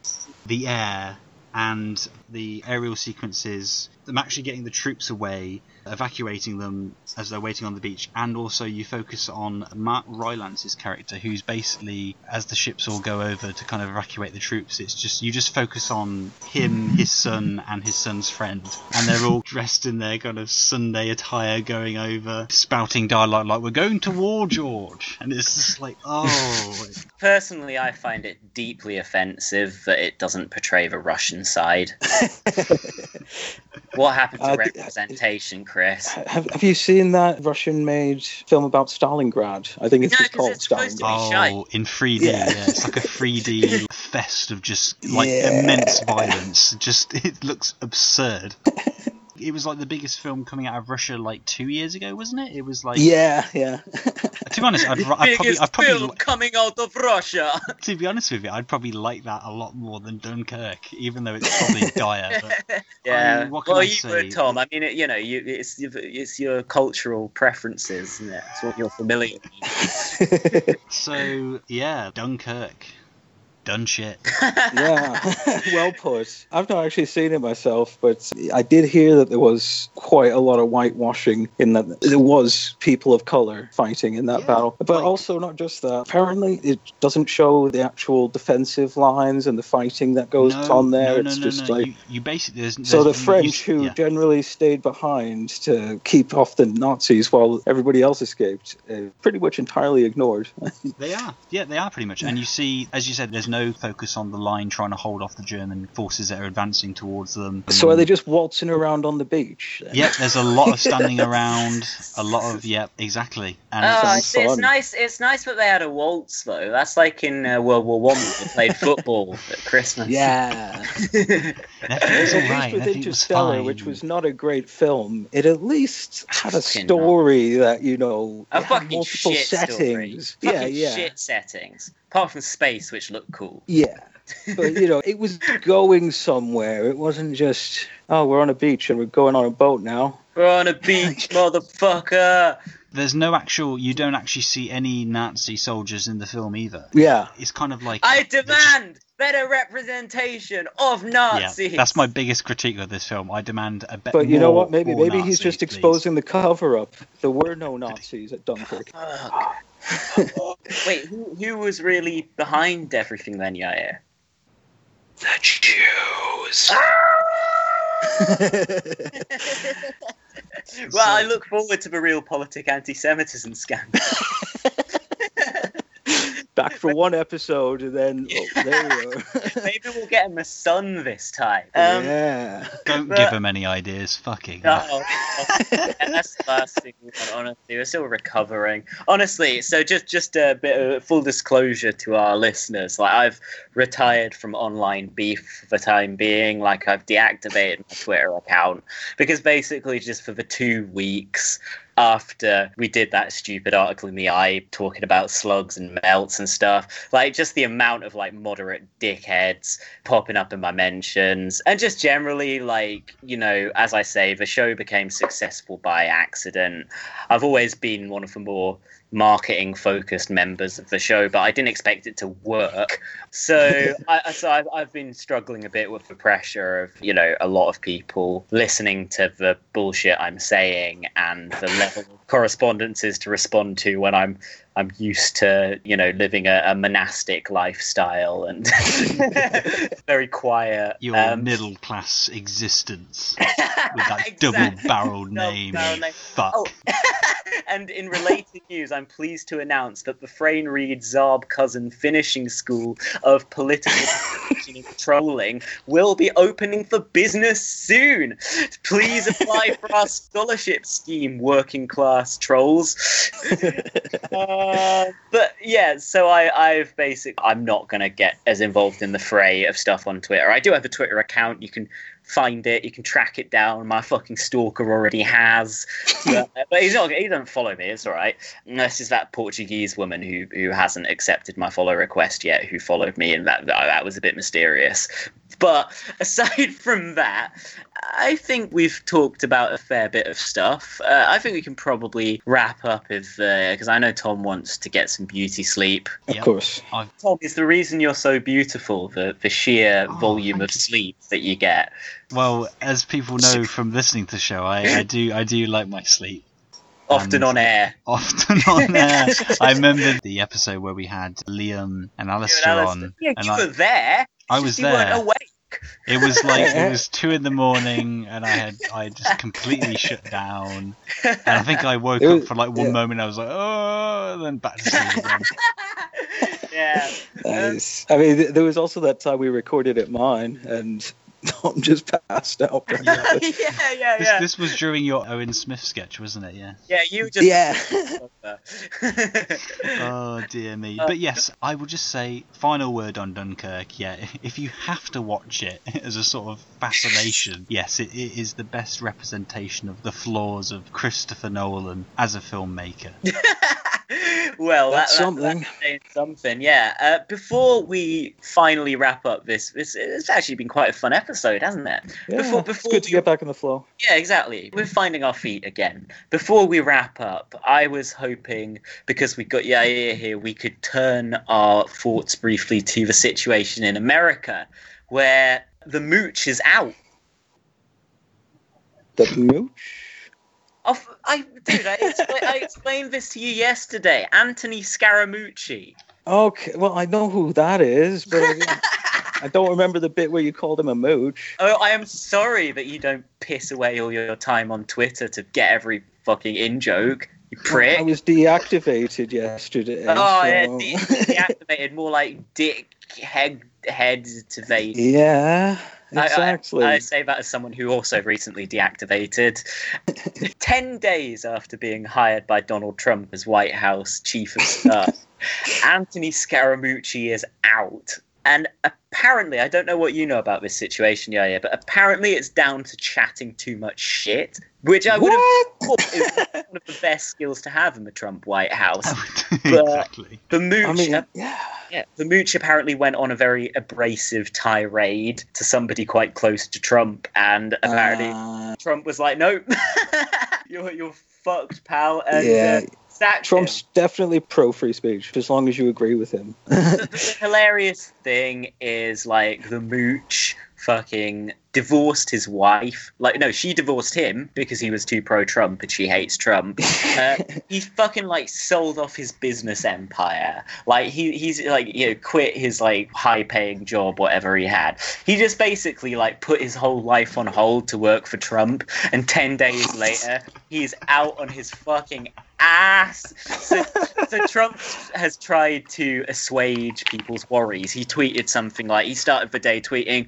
the air, and the aerial sequences. Them actually getting the troops away, evacuating them as they're waiting on the beach, and also you focus on Mark Rylance's character, who's basically as the ships all go over to kind of evacuate the troops. It's just you just focus on him, his son, and his son's friend, and they're all dressed in their kind of Sunday attire, going over, spouting dialogue like "We're going to war, George," and it's just like, oh, Personally, I find it deeply offensive that it doesn't portray the Russian side. what happened to Uh, d- representation, Chris? Have, have you seen that Russian-made film about Stalingrad? I think it's No, just 'cause called it's supposed to be Stalingrad. Oh, in 3D, yeah. Yeah. It's like a 3D fest of just like Yeah. immense violence. Just it looks absurd. It was like the biggest film coming out of Russia like two years ago, wasn't it? It was like Yeah, yeah. To be honest, I'd, I'd probably, Biggest I'd probably, film li- coming out of Russia. to be honest with you, I'd probably like that a lot more than Dunkirk, even though it's probably dire. But Yeah. mean, what well, I you say? would, Tom. I mean, it, you know, you, it's it's your cultural preferences, isn't it? It's what you're familiar with. so yeah, Dunkirk, done shit. yeah, well put. I've not actually seen it myself, but I did hear that there was quite a lot of whitewashing in that there was people of color fighting in that Yeah, battle. But like- also not just that. Apparently, it doesn't show the actual defensive lines and the fighting that goes no, on there. No, no, it's no, just no. like. you, you basically there's, So the there's- you- French, who yeah. generally stayed behind to keep off the Nazis while everybody else escaped, uh, pretty much entirely ignored. They are, yeah, they are pretty much. And you see, as you said, there's no focus on the line trying to hold off the German forces that are advancing towards them. so are they just waltzing around on the beach? then? Yep, there's a lot of standing around, a lot of yep, exactly. And Oh, it's, it's nice. It's nice that they had a waltz though. That's like in uh, World War One, when they played football at Christmas. Yeah. Nephew was At least alright. with Nephew was Interstellar, fine. which was not a great film, it at least had a Fucking story that you know a fucking multiple shit settings. story. Yeah, Fucking yeah, shit settings. Apart from space, which looked cool. yeah. But you know, it was going somewhere. It wasn't just oh, we're on a beach and we're going on a boat now. We're on a beach, motherfucker. There's no actual. You don't actually see any Nazi soldiers in the film either. Yeah, It's kind of like I they're just- demand better representation of Nazis. Yeah, Nazis. that's my biggest critique of this film. I demand a better. but you know what? Maybe maybe he's just please. exposing the cover up. There were no Nazis at Dunkirk. Fuck. Wait, who, who was really behind everything then, Yair? The Jews. Ah! Well, I look forward to the real politic anti-Semitism scandal. Back for one episode, and then oh, there you go. Maybe we'll get him a son this time. Um, yeah. Don't but- give him any ideas. Fucking. No, yeah, that's the last thing we want, honestly. We're still recovering. Honestly, so just just a bit of full disclosure to our listeners. Like I've retired from online beef for the time being. Like I've deactivated my Twitter account because basically just for the two weeks after we did that stupid article in the i talking about slugs and melts and stuff. Like just the amount of like moderate dickheads popping up in my mentions. And just generally like you know as i say the show became successful by accident. I've always been one of the more marketing focused members of the show but i didn't expect it to work. So I, so I've, I've been struggling a bit with the pressure of you know a lot of people listening to the bullshit i'm saying and the level of correspondences to respond to when i'm i'm used to you know living a, a monastic lifestyle and very quiet Your um, middle class existence with that double barreled Double name. barrel name. Fuck. Oh, and in related news, I'm pleased to announce that the Frayne Reed Zarb Cousin Finishing School of Political Trolling will be opening for business soon. Please apply for our scholarship scheme, working class trolls. Uh, Uh, but yeah, so I, I've basically, I'm not going to get as involved in the fray of stuff on Twitter. I do have a Twitter account. You can find it. You can track it down. My fucking stalker already has, but, uh, but he's not. He doesn't follow me. It's all right. This is that Portuguese woman who who hasn't accepted my follow request yet, who followed me, and that that, that was a bit mysterious. But aside from that, I think we've talked about a fair bit of stuff. Uh, I think we can probably wrap up if because I know Tom wants to get some beauty sleep. Of Yep. course. Tom, is the reason you're so beautiful the the sheer Oh, volume of sleep that you get. Well, as people know from listening to the show, I, I do I do like my sleep. Often And- on air. Often on air. I remember the episode where we had Liam and Alistair You and on. Yeah, and you I- were there. I was just you there. awake. It was like it was two in the morning, and I had I just completely shut down. And I think I woke It up for like one yeah. moment. I was like, oh, and then back to sleep again. yeah. Nice. I mean, th- there was also that time we recorded at mine, and Tom just passed out. yeah, yeah, This, yeah. this was during your Owen Smith sketch, wasn't it? Yeah. Yeah, you just. Yeah. Oh dear me. But yes, I will just say, final word on Dunkirk. Yeah, if you have to watch it as a sort of fascination, yes, it, it is the best representation of the flaws of Christopher Nolan as a filmmaker. well, That's that- something. that's saying something, yeah. Uh, before we finally wrap up this, this, it's actually been quite a fun episode, hasn't it? Yeah, Before- it's before good to get back in the flow. Yeah, exactly. We're finding our feet again. Before we wrap up, I was hoping because we got Yair here, we could turn our thoughts briefly to the situation in America, where the mooch is out. The mooch. Off, I, dude, I, expla- I explained this to you yesterday. Anthony Scaramucci. Okay, well I know who that is, but I, I don't remember the bit where you called him a mooch. Oh, I am sorry that you don't piss away all your time on Twitter to get every fucking in joke. You prick. I was deactivated yesterday. oh, yeah, de- deactivated. More like dick head head yeah, I- I- exactly. I, say that as someone who also recently deactivated. Ten days after being hired by Donald Trump as White House chief of staff, Anthony Scaramucci is out. And apparently, I don't know what you know about this situation, yeah, yeah, but apparently it's down to chatting too much shit, which I would have thought is one of the best skills to have in the Trump White House. exactly. The mooch, I mean, yeah. yeah, the mooch apparently went on a very abrasive tirade to somebody quite close to Trump, and apparently Uh, Trump was like, "Nope, you're you're fucked, pal," and yeah, uh, sacked Trump's him. definitely pro free speech, as long as you agree with him. The, the hilarious thing is like the mooch fucking divorced his wife. Like, no, she divorced him because he was too pro Trump and she hates Trump. Uh, he fucking like sold off his business empire. Like he he's like you know quit his like high paying job whatever he had. He just basically like put his whole life on hold to work for Trump and 10 days later he's out on his fucking ass. So, so Trump has tried to assuage people's worries. He tweeted something like he started the day tweeting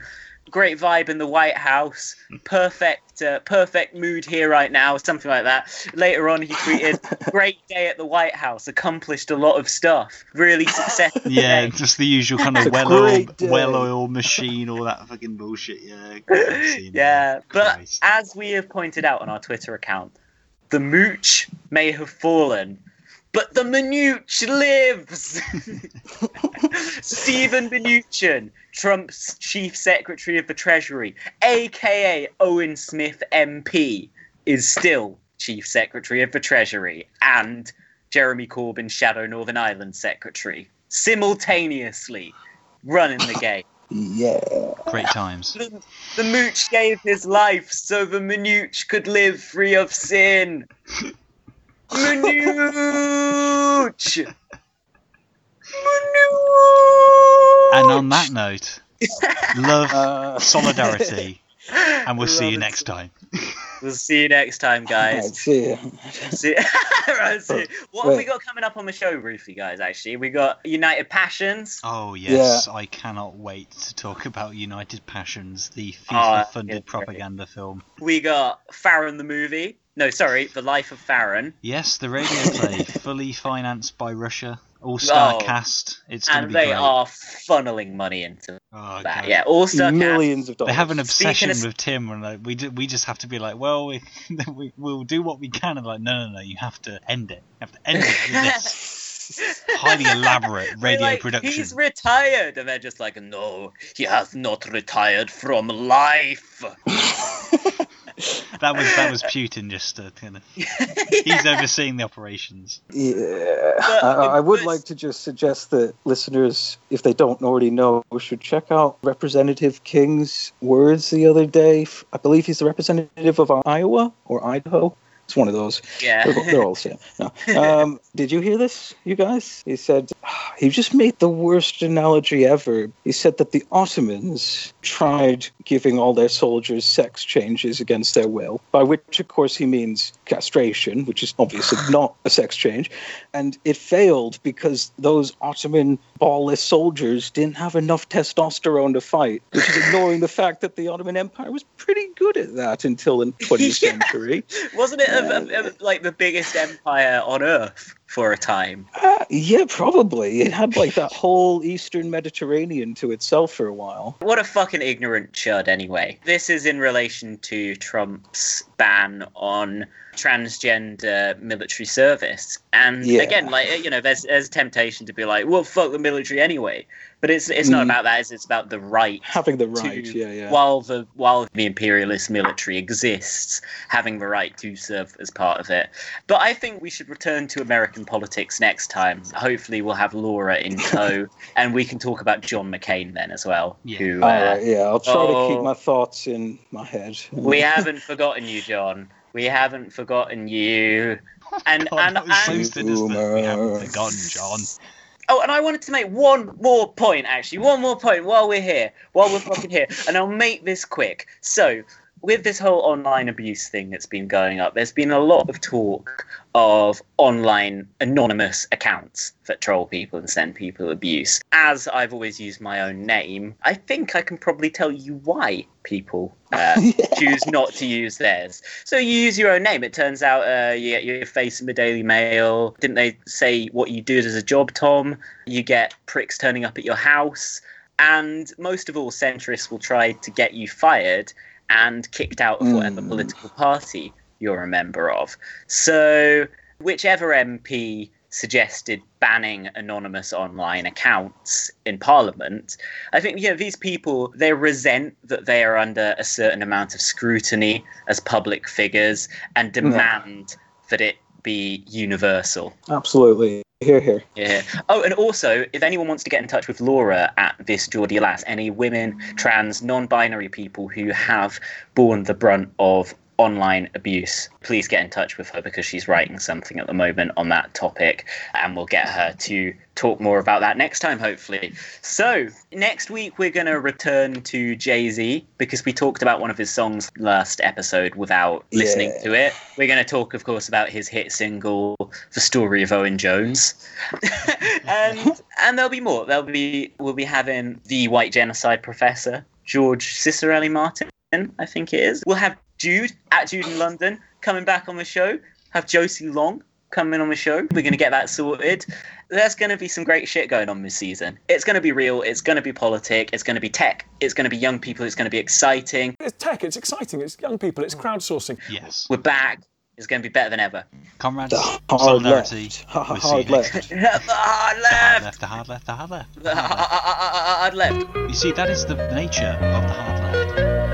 great vibe in the White House, perfect, uh, perfect mood here right now, something like that. Later on, he tweeted, "Great day at the White House, accomplished a lot of stuff, really successful." Yeah, day." just the usual kind of well-oiled, well-oiled machine, all that fucking bullshit. Yeah, yeah. that. But Christ. as we have pointed out on our Twitter account, the mooch may have fallen. But the Mnuchin lives! Steven Mnuchin, Trump's chief secretary of the Treasury, aka Owen Smith MP, is still chief secretary of the Treasury and Jeremy Corbyn's Shadow Northern Ireland secretary, simultaneously running the game. Yeah. great times. The, the mooch gave his life so the Mnuch could live free of sin. Mnuch! Mnuch! And on that note, love, Uh, solidarity, and we'll see you next time. We'll see you next time, right, guys. see ya. See, right, see. What have we got coming up on the show, briefly, guys? Actually, we got United Passions. Oh yes, I cannot wait to talk about United Passions, the Oh, FIFA-funded ah, yeah, great. propaganda film. We got Farron the movie. No, sorry, The Life of Farron. Yes, the radio play, fully financed by Russia, all-star Oh. cast. It's going to And be they great. are funneling money into Oh, that. God. Yeah, all star Millions of dollars. They have an obsession of- with Tim, and like, we ju- we just have to be like, well, we, we we'll do what we can, and like, no, no, no, you have to end it. You have to end it with this highly elaborate radio like, production. He's retired, and they're just like, no, he has not retired from life. That was that was Putin just uh, kind of. He's overseeing the operations. Yeah, But- I, I would but- like to just suggest that listeners, if they don't already know, should check out Representative King's words the other day. I believe he's the representative of Iowa or Idaho, It's one of those. Yeah. They're, they're all the same. No. Um, did you hear this, you guys? He said he just made the worst analogy ever. He said that the Ottomans tried giving all their soldiers sex changes against their will, by which, of course, he means castration, which is obviously not a sex change. And it failed because those Ottoman ballless soldiers didn't have enough testosterone to fight, which is ignoring the fact that the Ottoman Empire was pretty good at that until the 20th Yeah. century. Wasn't it a, a- a- like the biggest empire on Earth for a time? Uh, yeah, probably. It had like that whole Eastern Mediterranean to itself for a while. What a fucking ignorant chud, anyway. This is in relation to Trump's ban on transgender military service. And Yeah. again, like you know, there's there's temptation to be like, well, fuck the military anyway. But it's it's not Mm. about that. It's, it's about the right Having the right, to- yeah, yeah. while the while the imperialist military exists, having the right to serve as part of it. But I think we should return to American politics next time. Hopefully, we'll have Laura in tow, and we can talk about John McCain then as well. Yeah. Who All uh, right, yeah, I'll try to oh. keep my thoughts in my head. we haven't forgotten you, John. We haven't forgotten you. And God, and, that was so and sinister. We haven't forgotten, John. Oh, and I wanted to make one more point, actually. One more point while we're here. While we're fucking here. And I'll make this quick. So, with this whole online abuse thing that's been going up, there's been a lot of talk of online anonymous accounts that troll people and send people abuse. As I've always used my own name, I think I can probably tell you why people uh, choose not to use theirs. So you use your own name. It turns out uh, you get your face in the Daily Mail. Didn't they say what you do as a job, Tom? You get pricks turning up at your house. And most of all, centrists will try to get you fired and kicked out of whatever Mm. political party you're a member of. So, whichever MP suggested banning anonymous online accounts in Parliament, I think you know these people they resent that they are under a certain amount of scrutiny as public figures and demand that it be universal. Absolutely. Here, here. Yeah. Oh, and also, if anyone wants to get in touch with Laura at this Geordie Lass, any women, trans, non-binary people who have borne the brunt of online abuse, please get in touch with her because she's writing something at the moment on that topic, and we'll get her to talk more about that next time, hopefully. So next week we're going to return to Jay Z because we talked about one of his songs last episode without listening Yeah. to it. We're going to talk, of course, about his hit single, "The Story of Owen Jones," and and there'll be more. There'll be we'll be having the white genocide professor George Ciccariello Martin, I think it is. We'll have Jude at Jude in London coming back on the show. Have Josie Long coming on the show. We're going to get that sorted. There's going to be some great shit going on this season. It's going to be real. It's going to be politic. It's going to be tech. It's going to be young people. It's going to be exciting. It's tech, it's exciting, it's young people, it's crowdsourcing. Yes. We're back. It's going to be better than ever. Comrades, The hard solidarity. left. Ha- ha- We'll see hard you next left. the hard The hard left. left, the hard left, the hard left. The The hard left. hard left. You see, that is the nature of the hard left.